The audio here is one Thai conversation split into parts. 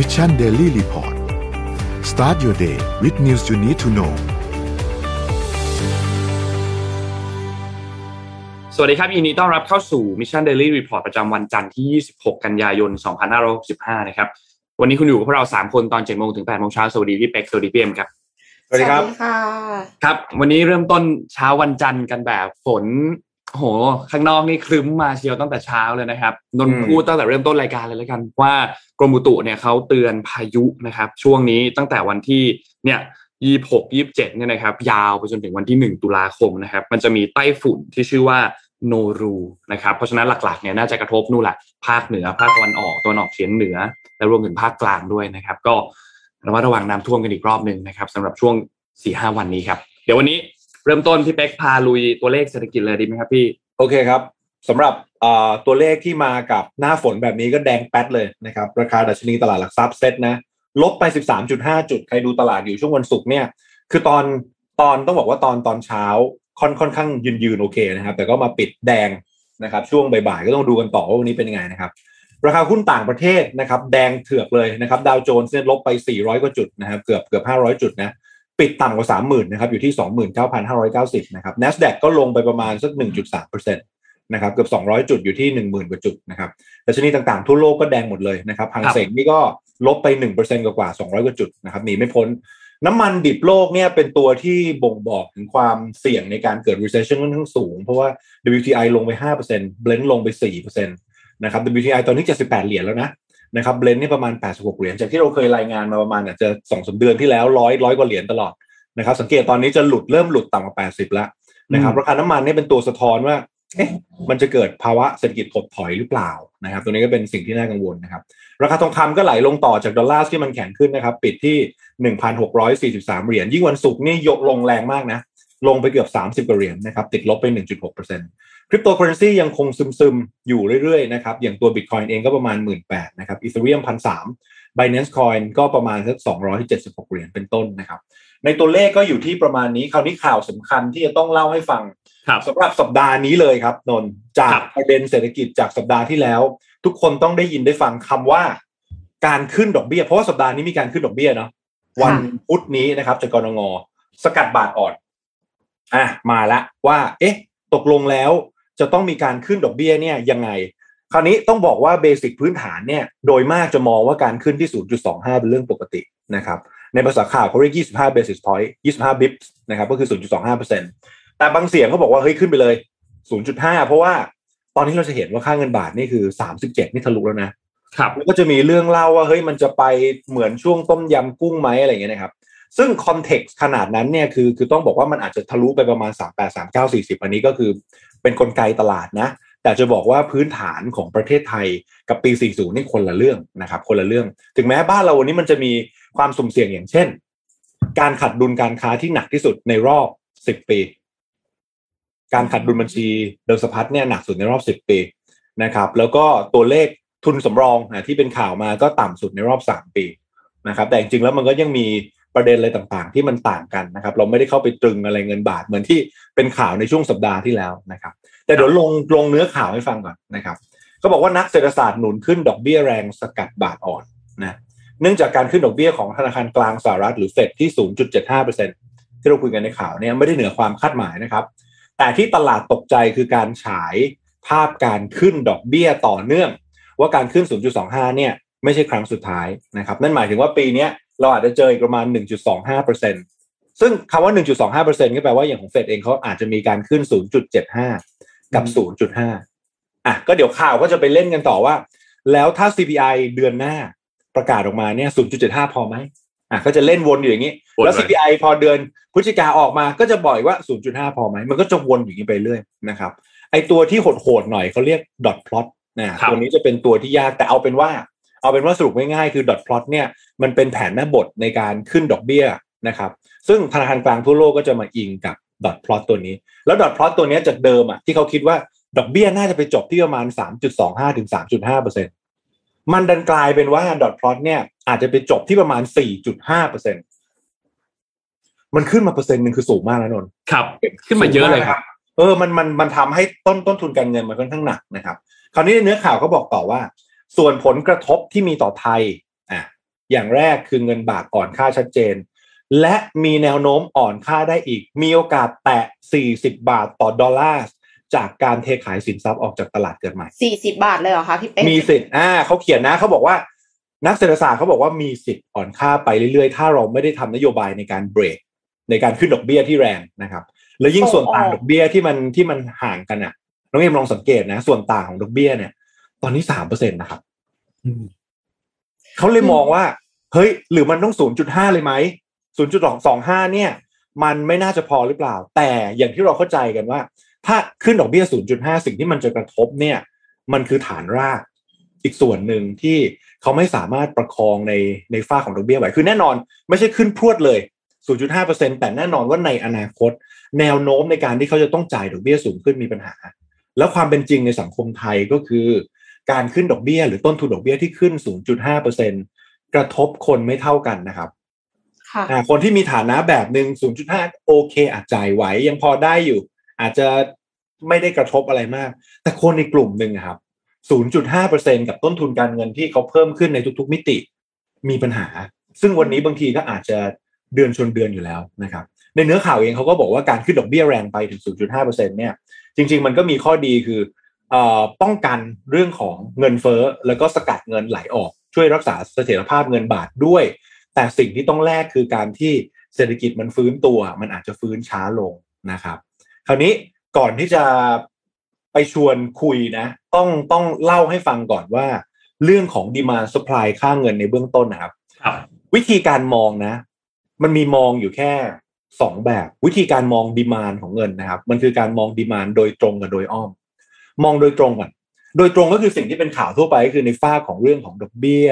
Mission Daily Report start your day with news you need to know สวัสดีครับยินดีต้อนรับเข้าสู่ Mission Daily Report ประจำวันจันทร์ที่ 26 กันยายน 2565 นะครับ วันนี้คุณอยู่กับพวกเรา 3 คนตอน 7 โมงถึง 8 โมงเช้า สวัสดีพี่เป็กสวัสดีพี่เอ็มครับ สวัสดีครับ ค่ะ ครับ วันนี้เริ่มต้นเช้าวันจันทร์กันแบบฝน โหข้างนอกนี่ครึ้มมาเชียวตั้งแต่เช้าเลยนะครับนนพูดตั้งแต่เริ่มต้นรายการเลยแล้วกัน ว่ากรมอุตุเนี่ยเขาเตือนพายุนะครับ ช่วงนี้ตั้งแต่วันที่เนี่ยยี่หกยี่บเจ็ดเนี่ยนะครับ ยาวไปจนถึงวันที่หนึ่งตุลาคมนะครับ มันจะมีไต้ฝุ่นที่ชื่อว่าโนรูนะครับ เพราะฉะนั้นหลักๆเนี่ยน่าจะกระทบนู่นแหละภาคเหนือ ภาคตะวันออกตะวันออกเฉียงเหนือ และรวมถึงภาคกลางด้วยนะครับ ก็ระมัดระวังน้ำท่วมกันอีกรอบหนึ่งนะครับสำหรับช่วงสี่ห้าวันนี้ครับ เดี๋ยววันนี้ เริ่มต้นพี่เป๊กพาลุยตัวเลขเศรษฐกิจเลยดีไหมครับพี่ โอเคครับสำหรับตัวเลขที่มากับหน้าฝนแบบนี้ก็แดงแป๊ดเลยนะครับ ราคาดัชนีตลาดหลักทรัพย์เซ็ตนะลบไป 13.5 จุด ใครดูตลาดอยู่ช่วงวันศุกร์เนี่ย คือตอนตอนต้องบอกว่าตอนตอนเช้าค่อนค่อนข้างยืนยืนโอเคนะครับ แต่ก็มาปิดแดงนะครับ ช่วงบ่ายๆก็ต้องดูกันต่อว่าวันนี้เป็นยังไงนะครับ ราคาหุ้นต่างประเทศนะครับ แดงเถือกเลยนะครับ ดาวโจนส์เนี่ยลบไป 400 กว่าจุดนะครับ เกือบเกือบ 500 จุดนะ ปิดต่ำกว่า 30,000นะครับอยู่ที่ 29,590นะครับ NASDAQ ก็ลงไปประมาณสัก 1.3%นะครับเกือบ 200 จุดอยู่ที่ 10,000 กว่าจุดนะครับดัชนีต่างๆ ทั่วโลกก็แดงหมดเลยนะครับหังเสงนี่ก็ลบไป 1%กว่าๆ200 กว่าจุดนะครับหนีไม่พ้น น้ำมันดิบโลกเนี่ยเป็นตัวที่บ่งบอกถึงความเสี่ยงในการเกิด recession ค่อนข้างสูง เพราะว่า WTI ลงไป 5% Blend ลงไป 4%นะครับ WTI ตอนนี้ 78 เหรียญแล้วนะ นะครับ Blend นี่ประมาณ 86 เหรียญจากที่เราเคยรายงานมาประมาณอาจจะ2อสเดือนที่แล้วร้อยร้อยกว่าเหรียญตลอดนะครับ สังเกตตอนนี้จะหลุดเริ่มหลุดต่ำกว่า 80 แล้วนะครับอืมราคาน้ำมันเนี่ยเป็นตัวสะท้อนว่าเอ๊ะมันจะเกิดภาวะเศรษฐกิจถดถอยหรือเปล่านะครับ ตัวนี้ก็เป็นสิ่งที่น่ากังวลนะครับ ราคาทองคำก็ไหลลงต่อจากดอลลาร์ที่มันแข็งขึ้นนะครับ ปิดที่ 1,643 เหรียญยิ่งวันศุกร์นี่ยกลงแรงมากนะ ลงไปเกือบ 30กว่าเหรียญนะครับ ติดลบไป 1.6% คริปโตเคอเรนซียังคงซึมๆ อยู่เรื่อยๆนะครับอย่างตัว Bitcoin เองก็ประมาณ 18,000นะครับ Ethereum 1,300 Binance Coin ก็ประมาณสัก276เหรียญเป็นต้นนะครับ ในตัวเลขก็อยู่ที่ประมาณนี้ คราวนี้ข่าวสำคัญที่จะต้องเล่าให้ฟังครับสำหรับสัปดาห์นี้เลยครับนนท์จาครักบประเด็นเศรษฐกิจจากสัปดาห์ที่แล้ว ทุกคนต้องได้ยินได้ฟังคำว่า การขึ้นดอกเบี้ย เพราะว่าสัปดาห์นี้มีการขึ้นดอกเบี้ยเนาะวันพุธนี้นะครับจากกรงงสกัดบาทอ่อน อะมาละว่า เอ๊ะ ตกลงแล้ว จะต้องมีการขึ้นดอกเบี้ยเนี่ยยังไง คราวนี้ต้องบอกว่า basic พื้นฐานเนี่ยโดยมากจะมองว่าการขึ้นที่ 0.25 เป็นเรื่องปกตินะครับในภาษาข่าวเขาเรียก 25 basis point 25 bips นะครับก็คือ 0.25%แต่บางเสียงเขาบอกว่าเฮ้ยขึ้นไปเลย 0.5 เพราะว่าตอนนี้เราจะเห็นว่าค่าเงินบาทนี่คือ 37 นี่ทะลุแล้วนะครับแล้วก็จะมีเรื่องเล่าว่าเฮ้ยมันจะไปเหมือนช่วงต้มยำกุ้งไหมอะไรอย่างเงี้ยนะครับซึ่ง context ขนาดนั้นเนี่ยคือคือต้องบอกว่ามันอาจจะทะลุไปประมาณ 38 39 40 อันนี้ก็คือ เป็นกลไกตลาดนะ แต่จะบอกว่าพื้นฐานของประเทศไทยกับปี 40 นี่คนละเรื่องนะครับ คนละเรื่อง ถึงแม้บ้านเราวันนี้มันจะมีความสุ่มเสี่ยงอย่างเช่น การขัดดุลการค้าที่หนักที่สุดในรอบ 10 ปี การขัดดุลบัญชีเดิมสพัดเนี่ยหนักสุดในรอบ 10 ปีนะครับ แล้วก็ตัวเลขทุนสำรองอะที่เป็นข่าวมาก็ต่ำสุดในรอบ 3 ปีนะครับ แต่จริงๆแล้วมันก็ยังมี ประเด็นอะไรต่างๆ ที่มันต่างกันนะครับ เราไม่ได้เข้าไปตรึงอะไรเงินบาทเหมือนที่เป็นข่าวในช่วงสัปดาห์ที่แล้วนะครับ แต่เดี๋ยวลงลงเนื้อข่าวให้ฟังก่อนนะครับเขาบอกว่านักเศรษฐศาสตร์หนุนขึ้นดอกเบี้ยแรงสกัดบาทอ่อนนะเนื่องจากการขึ้นดอกเบี้ยของธนาคารกลางสหรัฐหรือเฟดที่ 0.75%ที่เราคุยกันในข่าวเนี่ยไม่ได้เหนือความคาดหมายนะครับ แต่ที่ตลาดตกใจคือการฉายภาพการขึ้นดอกเบี้ยต่อเนื่อง ว่าการขึ้น 0.25 เนี่ยไม่ใช่ครั้งสุดท้ายนะครับ นั่นหมายถึงว่าปีนี้ เราอาจจะเจออีกประมาณ 1.25%ซึ่งคำว่า 1.25%ก็แปลว่าอย่างของเฟดเองเขาอาจจะมีการขึ้น 0.75 กับ 0.5 อะก็เดี๋ยวข่าวก็จะไปเล่นกันต่อว่า แล้วถ้า CPI เดือนหน้าประกาศออกมาเนี่ย 0.75 พอไหมอะก็จะเล่นวนอยู่อย่างนี้วนแล้วไป CPI พอเดือนพฤศจิกาออกมาก็จะบอกอีกว่า 0.5 พอไหม มันก็จะวนอยู่อย่างนี้ไปเรื่อยนะครับ ไอตัวที่โหดๆหน่อยเขาเรียก dot plot นะครับตัวนี้จะเป็นตัวที่ยากแต่เอาเป็นว่า เอาเป็นว่าสรุปง่ายๆคือ dot plot เนี่ยมันเป็นแผนแม่บทในการขึ้นดอกเบี้ยนะครับซึ่งธนาคารกลางทั่วโลกก็จะมาอิงกับ dot plot ตัวนี้ แล้ว dot plot ตัวเนี้ยจากเดิมอะที่เขาคิดว่าดอกเบี้ยน่าจะไปจบที่ประมาณ 3.25ถึง3.5เปอร์เซ็นต์มันดันกลายเป็นว่า dot plot เนี่ยอาจจะไปจบที่ประมาณ 4.5เปอร์เซ็นต์มันขึ้นมาเปอร์เซ็นต์หนึ่งคือสูงมากนะนนท์ครับ ขึ้นมาเยอะเลยครับเออมันมันมันทำให้ต้นต้นทุนการเงินมันค่อนข้างหนักนะครับ คราวนี้ในเนื้อข่าวก็บอกต่อว่า ส่วนผลกระทบที่มีต่อไทยอะอย่างแรกคือเงินบาทอ่อนค่าชัดเจน และมีแนวโน้มอ่อนค่าได้อีก มีโอกาสแตะ 40 บาทต่อดอลลาร์จากการเทขายสินทรัพย์ออกจากตลาดเกิดใหม่สี่สิบาทเลยเหรอคะพี่เป๊กมีสิทธิ์อ่าเขาเขียนนะเขาบอกว่านักเศรษฐศาสตร์เขาบอกว่ามีสิทธิ์อ่อนค่าไปเรื่อยๆ ถ้าเราไม่ได้ทำนโยบายในการเบรกในการขึ้นดอกเบี้ยที่แรงนะครับ แล้วยิ่งส่วนต่างดอกเบี้ยที่มันที่มันห่างกันอะน้องเอ็มลองสังเกตนะ ส่วนต่างของดอกเบี้ยเนี่ย ตอนนี้สามเปอร์เซ็นตนะครับเขาเลยมองว่า เฮ้ย หรือมันต้องศูนย์จุดห้าเลยไหมศูนย์จุดสองห้าเนี่ย มันไม่น่าจะพอหรือเปล่า แต่อย่างที่เราเข้าใจกันว่า ถ้าขึ้นดอกเบี้ย0.5สิ่งที่มันจะกระทบเนี่ย มันคือฐานรากอีกส่วนหนึ่งที่เขาไม่สามารถประคองในในฝ้าของดอกเบี้ยไหวคือแน่นอน ไม่ใช่ขึ้นพรวดเลย 0.5%แต่แน่นอนว่าในอนาคต แนวโน้มในการที่เขาจะต้องจ่ายดอกเบี้ยสูงขึ้นมีปัญหา แล้วความเป็นจริงในสังคมไทยก็คือ การขึ้นดอกเบี้ย หรือต้นทุนดอกเบี้ยที่ขึ้น 0.5%กระทบคนไม่เท่ากันนะครับค่ะอ่าคนที่มีฐานะแบบหนึ่ง0.5 โอเคอาจจ่ายไหวยังพอได้อยู่ อาจจะไม่ได้กระทบอะไรมาก แต่คนในกลุ่มหนึ่งอะครับ 0.5%กับต้นทุนการเงินที่เขาเพิ่มขึ้นในทุกๆ มิติ มีปัญหา ซึ่งวันนี้บางทีก็อาจจะเดือนชนเดือนอยู่แล้วนะครับ ในเนื้อข่าวเองเขาก็บอกว่าการขึ้นดอกเบี้ยแรงไปถึง 0.5%เนี่ย จริง ๆ มันก็มีข้อดีคือเอ่อ ป้องกันเรื่องของเงินเฟ้อแล้วก็สกัดเงินไหลออกช่วยรักษาเสถียรภาพเงินบาทด้วย แต่สิ่งที่ต้องแลกคือการที่เศรษฐกิจมันฟื้นตัว มันอาจจะฟื้นช้าลงนะครับ คราวนี้ก่อนที่จะไปชวนคุยนะ ต้องต้องเล่าให้ฟังก่อนว่า เรื่องของดีมาส u p p l y ค่าเงินในเบื้องต้นนะครับครับ วิธีการมองนะ มันมีมองอยู่แค่สองแบบ วิธีการมอง demand ของเงินนะครับ มันคือการมอง demand โดยตรงกับโดยอ้อม มองโดยตรงก่อนโดยตรงก็คือสิ่งที่เป็นข่าวทั่วไปก็คือในฝั่งของเรื่องของดอกเบี้ย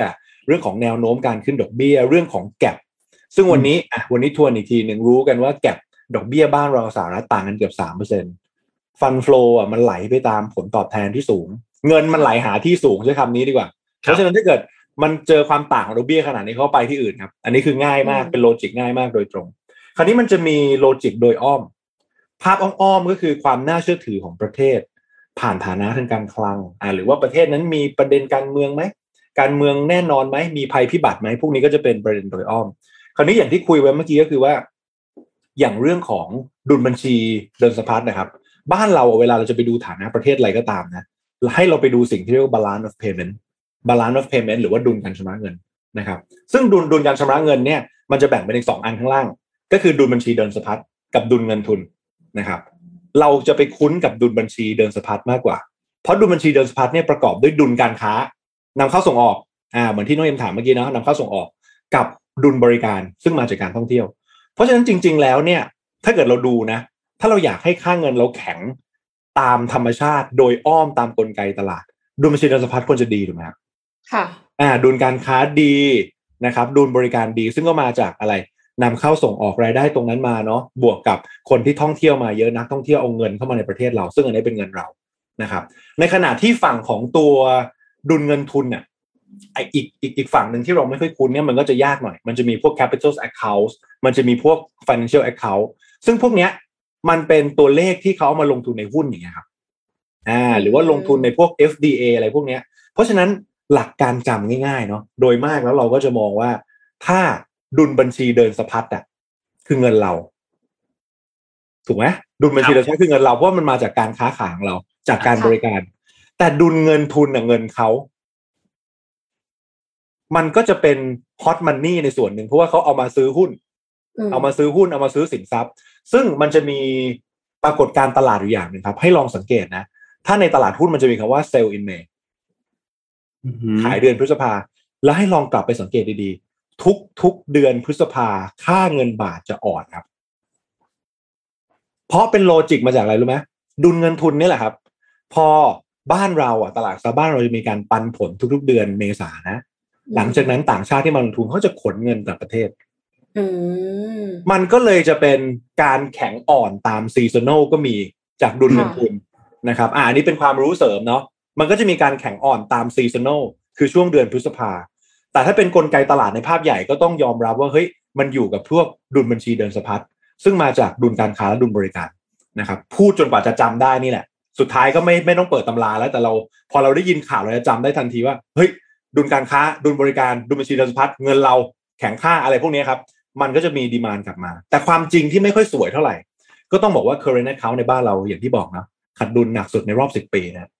เรื่องของแนวโน้มการขึ้นดอกเบี้ย เรื่องของ gap ซึ่งวันนี้อะวันนี้ทวนอีกทีหนึ่งรู้กันว่า gap ดอกเบี้ยบ้านเราสหรัฐต่างกันเกือบสามเปอร์เซ็นต์ฟันฟลูอะมันไหลไปตามผลตอบแทนที่สูง เงินมันไหลหาที่สูงใช้คำนี้ดีกว่า เพราะฉะนั้นถ้าเกิดมันเจอความต่างของดอกเบี้ยขนาดนี้เขาไปที่อื่นครับ อันนี้คือง่ายมากอืมเป็นโลจิกง่ายมากโดยตรง คราวนี้มันจะมีโลจิกโดยอ้อม ภาพอ้อมๆก็คือความน่าเชื่อถือของประเทศ ผ่านฐานะทางการคลังอ่าหรือว่าประเทศนั้นมีประเด็นการเมืองไหมการเมืองแน่นอนไหมมีภัยพิบัติไหมพวกนี้ก็จะเป็นประเด็นโดยอ้อม คราวนี้อย่างที่คุยไว้เมื่อกี้ก็คือว่า อย่างเรื่องของดุลบัญชีเดินสะพัดนะครับ บ้านเราเวลาเราจะไปดูฐานะประเทศอะไรก็ตามนะให้เราไปดูสิ่งที่เรียกว่า balance of payment balance of payment หรือว่าดุลการชำระเงินนะครับ ซึ่งดุลดุลการชำระเงินเนี่ยมันจะแบ่งเป็นสองอันข้างล่าง ก็คือดุลบัญชีเดินสะพัดกับดุลเงินทุนนะครับ เราจะไปคุ้นกับดุลบัญชีเดินสะพัดมากกว่า เพราะดุลบัญชีเดินสะพัดเนี่ยประกอบด้วยดุลการค้านำเข้าส่งออกอ่าเหมือนที่น้องเอ็มถามเมื่อกี้เนาะนำเข้าส่งออกกับดุลบริการซึ่งมาจากการท่องเที่ยว เพราะฉะนั้นจริง ๆ แล้วเนี่ย ถ้าเกิดเราดูนะ ถ้าเราอยากให้ค่าเงินเราแข็งตามธรรมชาติโดยอ้อมตามกลไกตลาด ดุลบัญชีเดินสะพัดควรจะดีถูกไหมครับค่ะอ่าดุลการค้าดีนะครับ ดุลบริการดีซึ่งก็มาจากอะไร นำเข้าส่งออกรายได้ตรงนั้นมาเนาะบวกกับคนที่ท่องเที่ยวมาเยอะนักท่องเที่ยวเอาเงินเข้ามาในประเทศเรา ซึ่งอันนี้เป็นเงินเรานะครับ ในขณะที่ฝั่งของตัวดุลเงินทุนเนี่ยไออีกอีกอีกฝั่งหนึ่งที่เราไม่ค่อยคุ้นเนี่ยมันก็จะยากหน่อย มันจะมีพวก capital accounts มันจะมีพวก financial account ซึ่งพวกเนี้ยมันเป็นตัวเลขที่เขาเอามาลงทุนในหุ้นอย่างเงี้ยครับอ่าหรือว่าลงทุนในพวก FDA อะไรพวกเนี้ย เพราะฉะนั้นหลักการจำง่ายๆเนาะโดยมากแล้วเราก็จะมองว่าถ้า ดุลบัญชีเดินสะพัดอะคือเงินเรา ถูกไหมดุลบัญชีเดินสะพัดคือเงินเราเพราะว่ามันมาจากการค้าขายของเรา จากการค่ะบริการ แต่ดุลเงินทุนอะเงินเขา มันก็จะเป็นฮอตมันนี่ในส่วนหนึ่งเพราะว่าเขาเอามาซื้อหุ้น เอามาซื้อหุ้นเอามาซื้อสินทรัพย์ ซึ่งมันจะมีปรากฏการณ์ตลาดอยู่อย่างหนึ่งครับ ให้ลองสังเกตนะ ถ้าในตลาดหุ้นมันจะมีคำว่า sell in May ขายเดือนพฤษภา แล้วให้ลองกลับไปสังเกตดีๆ ทุกทุกเดือนพฤษภาค่าเงินบาทจะอ่อนครับ เพราะเป็น logic มาจากอะไรรู้ไหมดุลเงินทุนนี่แหละครับ พอบ้านเราอะตลาดซาบ้านเราจะมีการปันผลทุก ๆ เดือนเมษานะ หลังจากนั้นต่างชาติที่มาลงทุนเขาจะขนเงินกลับประเทศอืมมันก็เลยจะเป็นการแข็งอ่อนตาม seasonal ก็มีจากดุลเงินทุนนะครับ อ่าอันนี้เป็นความรู้เสริมเนาะมันก็จะมีการแข็งอ่อนตาม seasonal คือช่วงเดือนพฤษภา แต่ถ้าเป็นกลไกตลาดในภาพใหญ่ก็ต้องยอมรับว่าเฮ้ยมันอยู่กับพวกดุลบัญชีเดินสะพัดซึ่งมาจากดุลการค้าและดุลบริการนะครับพูดจนกว่าจะจำได้นี่แหละ สุดท้ายก็ไม่ไม่ต้องเปิดตำราแล้วแต่เราพอเราได้ยินข่าวเราจะจำได้ทันทีว่าเฮ้ยดุลการค้าดุลบริการดุลบัญชีเดินสะพัดเงินเราแข็งค่าอะไรพวกนี้ครับมันก็จะมีดีมานกลับมา แต่ความจริงที่ไม่ค่อยสวยเท่าไหร่ ก็ต้องบอกว่า current account ในบ้านเราอย่างที่บอกนะขาดดุลหนักสุดในรอบสิบปีนะ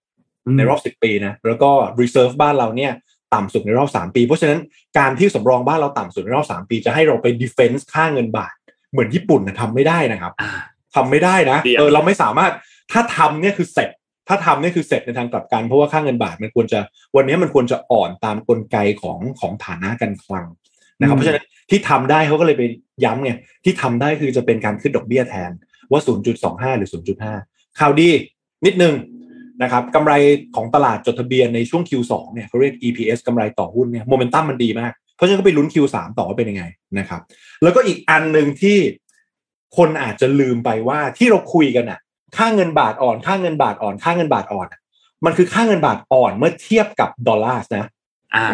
ในรอบสิบปีนะแล้วก็ reserve บ้านเราเนี่ย ต่ำสุดในรอบสามปี เพราะฉะนั้นการที่สำรองบ้านเราต่ำสุดในรอบสามปีจะให้เราไป defense ค่าเงินบาท เหมือนญี่ปุ่นนะทำไม่ได้นะครับอ่าทำไม่ได้นะเดี๋ยวเออเราไม่สามารถถ้าทำเนี่ยคือเสร็จถ้าทำเนี่ยคือเสร็จในทางกลับกันเพราะว่าค่าเงินบาทมันควรจะวันนี้มันควรจะอ่อนตามกลไกของของฐานะการคลังนะครับเพราะฉะนั้นที่ทำได้เขาก็เลยไปย้ำไงที่ทำได้คือจะเป็นการขึ้นดอกเบี้ยแทนว่า 0.25 หรือ 0.5 ข่าวดีนิดนึง นะครับกำไรของตลาดจดทะเบียนในช่วง Q2 เนี่ยเขาเรียก EPS กำไรต่อหุ้นเนี่ยโมเมนตัมมันดีมาก เพราะฉะนั้นก็ไปลุ้น Q3 ต่อว่าเป็นยังไงนะครับ แล้วก็อีกอันหนึ่งที่คนอาจจะลืมไปว่าที่เราคุยกันอะค่าเงินบาทอ่อน ค่าเงินบาทอ่อน ค่าเงินบาทอ่อน มันคือค่าเงินบาทอ่อนเมื่อเทียบกับดอลลาร์นะ อ่า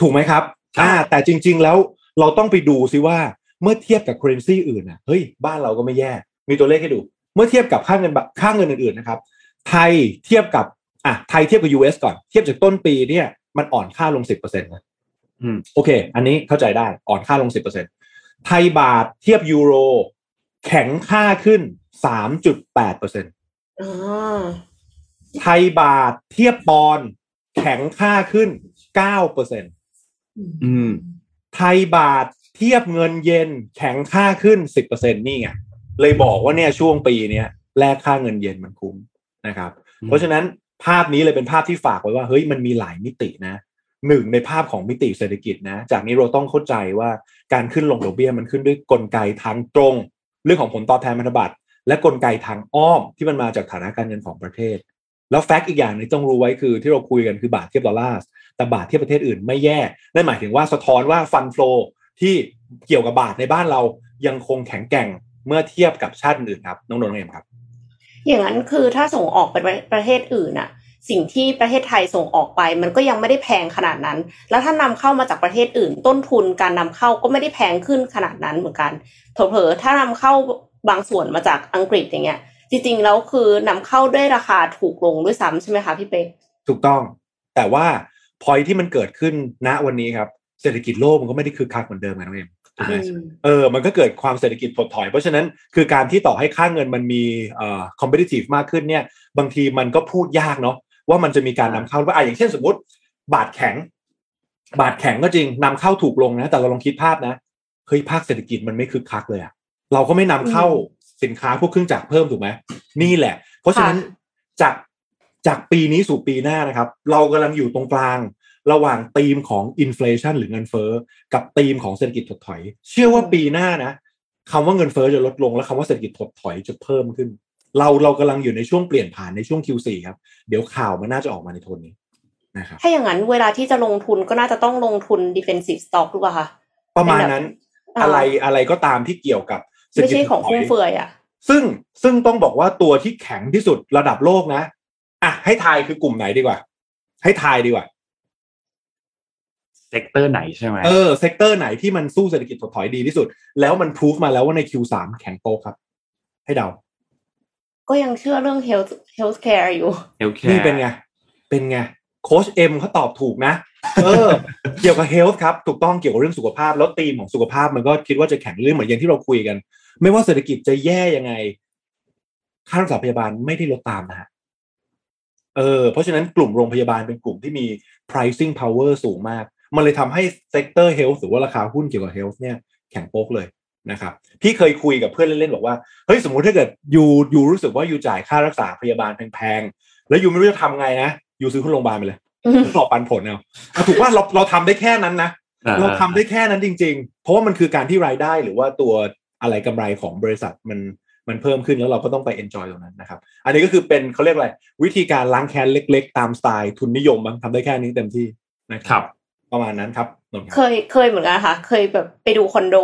ถูกไหมครับอ่าแต่จริง ๆ แล้วเราต้องไปดูซิว่าเมื่อเทียบกับ currency อื่นน่ะเฮ้ยบ้านเราก็ไม่แย่ มีตัวเลขให้ดู เมื่อเทียบกับค่าเงินค่าเงินอื่นๆนะครับ ไทยเทียบกับอะไทยเทียบกับ US ก่อนเทียบจากต้นปีเนี่ยมันอ่อนค่าลง10%นะอืมโอเค อันนี้เข้าใจได้อ่อนค่าลง10%ไทยบาทเทียบยูโร แข็งค่าขึ้น3.8%อ๋อไทยบาทเทียบปอนด์แข็งค่าขึ้น9%อืมไทยบาทเทียบเงินเยนแข็งค่าขึ้น10%นี่ไงเลยบอกว่าเนี่ยช่วงปีเนี้ยแลกค่าเงินเยนมันคุ้ม นะครับอืมเพราะฉะนั้นภาพนี้เลยเป็นภาพที่ฝากไว้ว่าเฮ้ยมันมีหลายมิตินะหนึ่งในภาพของมิติเศรษฐกิจนะ จากนี้เราต้องเข้าใจว่าการขึ้นลงดอกเบี้ยมันขึ้นด้วยกลไกทางตรง เรื่องของผลตอบแทนพันธบัตรและกลไกทางอ้อมที่มันมาจากฐานะการเงินของประเทศ แล้ว fact อีกอย่างหนึ่งต้องรู้ไว้คือที่เราคุยกันคือบาทเทียบดอลลาร์แต่บาทเทียบประเทศอื่นไม่แย่นั่นหมายถึงว่าสะท้อนว่าฟันฟลอที่เกี่ยวกับบาทในบ้านเรายังคงแข็งแกร่งเมื่อเทียบกับชาติอื่นครับน้องนนท์น้องเอ็มครับ อย่างนั้นคือถ้าส่งออกไปประเทศอื่นน่ะสิ่งที่ประเทศไทยส่งออกไป มันก็ยังไม่ได้แพงขนาดนั้น แล้วถ้านำเข้ามาจากประเทศอื่น ต้นทุนการนำเข้าก็ไม่ได้แพงขึ้นขนาดนั้นเหมือนกันเผลอๆถ้านำเข้าบางส่วนมาจากอังกฤษอย่างเงี้ย จริงๆแล้วคือนำเข้าด้วยราคาถูกลงด้วยซ้ำใช่ไหมคะพี่เป๊กถูกต้อง แต่ว่าพอยที่มันเกิดขึ้นณวันนี้ครับเศรษฐกิจโลกมันก็ไม่ได้คึกคักเหมือนเดิมไงน้องเอ็ม ถูกไหมอืมเออมันก็เกิดความเศรษฐกิจถดถอย เพราะฉะนั้นคือการที่ต่อให้ค่าเงินมันมีเอ่อ competitive มากขึ้นเนี่ย บางทีมันก็พูดยากเนาะว่ามันจะมีการนำเข้าว่าอะอย่างเช่นสมมติ บาทแข็ง บาทแข็งก็จริงนำเข้าถูกลงนะ แต่เราลองคิดภาพนะเฮ้ยภาคเศรษฐกิจมันไม่คึกคักเลยอะเราก็ไม่นำเข้าสินค้าพวกเครื่องจักรเพิ่มถูกไหมนี่แหละ เพราะฉะนั้นจากจากปีนี้สู่ปีหน้านะครับ เรากำลังอยู่ตรงกลาง ระหว่างธีมของอินฟล t ชันหรือเงินเฟ้อกับธีมของเศรษฐกิจถดถอย เชื่อว่าปีหน้านะคำว่าเงินเฟ้อจะลดลง และคำว่าเศรษฐกิจถดถอยจะเพิ่มขึ้น เราเรากำลังอยู่ในช่วงเปลี่ยนผ่านในช่วง Q4 ครับเดี๋ยวข่าวมันน่าจะออกมาในโทนนี้นะครับถ้าอย่างนั้นเวลาที่จะลงทุนก็น่าจะต้องลงทุน defensive stock หรือเปล่าคะประมาณนั้นอ่าอะไรอะไรก็ตามที่เกี่ยวกับเศรษฐกิจไม่ใช่ของถดถอยฟุ่มเฟือยอะซึ่งซึ่งต้องบอกว่าตัวที่แข็งที่สุดระดับโลกนะอะให้ทายคือกลุ่มไหนดีกว่า ให้ทายดีกว่า sector ไหนใช่ไหมเออ sector ไหนที่มันสู้เศรษฐกิจถดถอยดีที่สุด แล้วมันพิสูจน์มาแล้วว่าใน Q3 แข็งโป๊กครับ ให้เดา ก็ยังเชื่อเรื่อง health healthcare อยู่ healthcare นี่เป็นไง เป็นไงโค้ชเอ็มเขาตอบถูกนะ เออ เกี่ยวกับเฮลท์ครับ ถูกต้องเกี่ยวกับเรื่องสุขภาพ แล้วธีมของสุขภาพมันก็คิดว่าจะแข็งเรื่องเหมือนอย่างที่เราคุยกัน ไม่ว่าเศรษฐกิจจะแย่ยังไง ค่ารักษาพยาบาลไม่ได้ลดตามนะฮะเออเพราะฉะนั้นกลุ่มโรงพยาบาลเป็นกลุ่มที่มี pricing power สูงมาก มันเลยทำให้ sector health หรือว่าราคาหุ้นเกี่ยวกับ health เนี่ยแข็งโป๊กเลยนะครับพี่เคยคุยกับเพื่อนเล่นๆบอกว่าเฮ้ยสมมุติถ้าเกิดยูยูรู้สึกว่ายูจ่ายค่ารักษาพยาบาลแพงๆแล้วยูไม่รู้จะทำไงนะยูซื้อหุ้นโรงพยาบาลไปเลยอืมรอปันผลเอาเอาถูกว่าเราเราทำได้แค่นั้นนะอ่เราทำได้แค่นั้นจริง ๆ เพราะว่ามันคือการที่รายได้หรือว่าตัวอะไรกำไรของบริษัทมันมันเพิ่มขึ้นแล้วเราก็ต้องไป enjoy ตรงนั้นนะครับ อันนี้ก็คือเป็นเขาเรียกอะไร วิธีการล้างแค้นเล็ก ๆ ตามสไตล์ทุนนิยมมั้งทำได้แค่นี้เต็มที่นะคครัรับ ประมาณนั้นครับนนท์คเครับยเคยเหมือนกันค่ะ เคยแบบไปดูคอนโด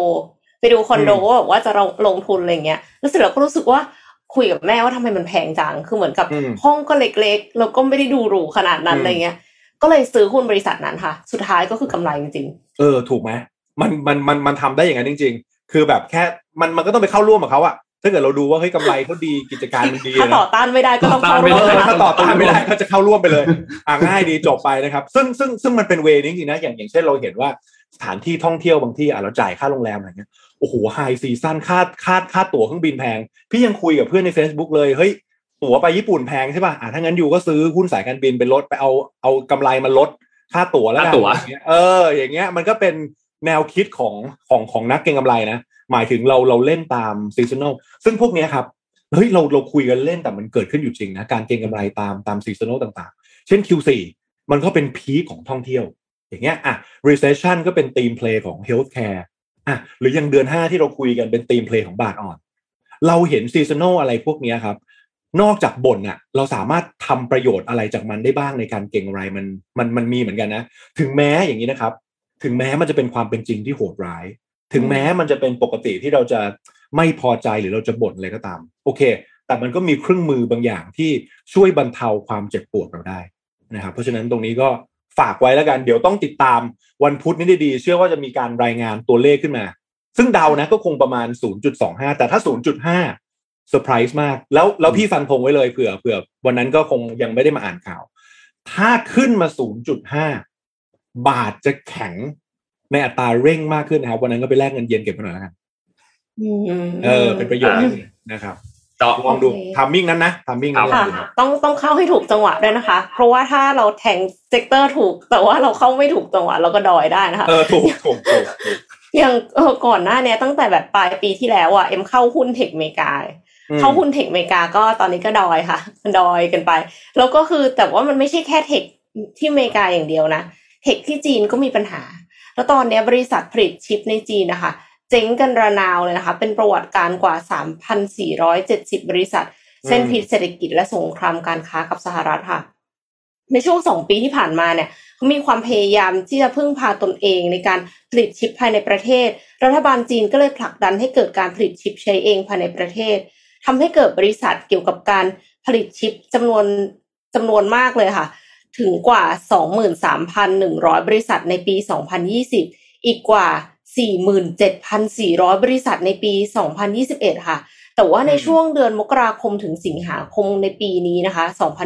ไปดูคอนโดอืมว่าแบบว่าจะลงลงทุนอะไรเงี้ยแล้วเสร็จแล้วก็รู้สึกว่าคุยกับแม่ว่าทำไมมันแพงจังคือเหมือนกับอืมห้องก็เล็กๆแล้วก็ไม่ได้ดูหรูขนาดนั้นอืมอะไรเงี้ย ก็เลยซื้อหุ้นบริษัทนั้นค่ะ สุดท้ายก็คือกำไรจริงเออถูกไหมมันมันมันมันทำได้อย่างนั้นจริง ๆ คือแบบแค่มันมันก็ต้องไปเข้าร่วมกับเขาอะ ถ้าเกิดเราดูว่าเฮ้ยกำไรเขาดีกิจการมันดีถ้าต่อต้านไม่ได้ก็ต้องเข้าต่อต้านไม่ร่วมได้นะคะถ้าต่อต้านไม่ได้ก็จะเข้าร่วมไปเลยอ่าง่ายดีจบไปนะครับ ซึ่งซึ่งซึ่งมันเป็นเวนี้จริงๆนะอย่างอย่างเช่นเราเห็นว่าสถานที่ท่องเที่ยวบางที่อะเราจ่ายค่าโรงแรมอะไรเงี้ยโอ้โห high season ค่าค่าค่าตั๋วเครื่องบินแพง พี่ยังคุยกับเพื่อนใน Facebook เลยเฮ้ยตั๋วไปญี่ปุ่นแพงใช่ป่ะอ่าถ้างั้นอยู่ก็ซื้อหุ้นสายการบินไปลดไปเอาเอากำไรมาลดค่าตั๋วแล้วกันค่าตั๋วอย่างเงี้ยเออ อย่างเงี้ยมันก็เป็น แนวคิดของของของนักเก็งกำไรนะ หมายถึงเราเราเล่นตามซีซัน a ลซึ่งพวกนี้ครับเฮ้ยเราเราคุยกันเล่นแต่มันเกิดขึ้นอยู่จริงนะการเก็งกำไรตามตามซีซัน a ลต่างๆ เช่น Q4 มันก็เป็น peak ของท่องเที่ยว อย่างเงี้ยอะ recession ก็เป็น theme play ของ healthcare อะหรืออย่างเดือน 5 ที่เราคุยกันเป็น theme play ของบาทอ่อน เราเห็นซีซัน a ลอะไรพวกนี้ครับ นอกจากบ่นอะเราสามารถทำประโยชน์อะไรจากมันได้บ้างในการเก็งกำไรมันมันมันมีเหมือนกันนะ ถึงแม้อย่างนี้นะครับ ถึงแม้มันจะเป็นความเป็นจริงที่โหดร้าย ถึงแม้มันจะเป็นปกติที่เราจะไม่พอใจหรือเราจะบ่นอะไรก็ตาม โอเค แต่มันก็มีเครื่องมือบางอย่างที่ช่วยบรรเทาความเจ็บปวดเราได้นะครับเพราะฉะนั้นตรงนี้ก็ฝากไว้แล้วกัน เดี๋ยวต้องติดตามวันพุธนี้ดีๆเชื่อว่าจะมีการรายงานตัวเลขขึ้นมา ซึ่งเดานะก็คงประมาณ 0.25 แต่ถ้า 0.5เซอร์ไพรส์มาก แล้วแล้วพี่ฟันธงไว้เลยเผื่อเผื่อวันนั้นก็คงยังไม่ได้มาอ่านข่าว ถ้าขึ้นมา 0.5 บาทจะแข็งในอัตราเร่งมากขึ้นนะครับ วันนั้นก็ไปแลกเงินเย็นเก็บไปหน่อยแล้วกันอืมเออ เป็นประโยชน์นะครับเจาะลองดูโอเค timing นั้นนะ timing นั้นลองค่ะดูนะต้องต้องเข้าให้ถูกจังหวะด้วยนะคะ เพราะว่าถ้าเราแทง sector ถูก แต่ว่าเราเข้าไม่ถูกจังหวะเราก็ดอยได้นะคะเออถูกถูกถูกถูกอย่างเออก่อนหน้าเนี้ยตั้งแต่แบบปลายปีที่แล้วอะเอ็มเข้าหุ้น tech อเมริกาอืมเข้าหุ้น tech อเมริกาก็ตอนนี้ก็ดอยค่ะดอยกันไป แล้วก็คือแต่ว่ามันไม่ใช่แค่ tech ที่อเมริกาอย่างเดียวนะ tech ที่จีนก็มีปัญหา แล้วตอนเนี้ยบริษัทผลิตชิปในจีนนะคะ เจ๊งกันระนาวเลยนะคะ เป็นประวัติการกว่า 3,470 บริษัท เส้นพิษเศรษฐกิจและสงครามการค้ากับสหรัฐค่ะ ในช่วงสองปีที่ผ่านมาเนี่ยเขามีความพยายามที่จะพึ่งพาตนเองในการผลิตชิปภายในประเทศ รัฐบาลจีนก็เลยผลักดันให้เกิดการผลิตชิปใช้เองภายในประเทศทำให้เกิดบริษัทเกี่ยวกับการผลิตชิปจำนวนจำนวนมากเลยค่ะ ถึงกว่า 23,100 บริษัทในปี 2020 อีกกว่า 47,400 บริษัทในปี 2021 ค่ะ แต่ว่าในช่วงเดือนมกราคมถึงสิงหาคมในปีนี้นะคะ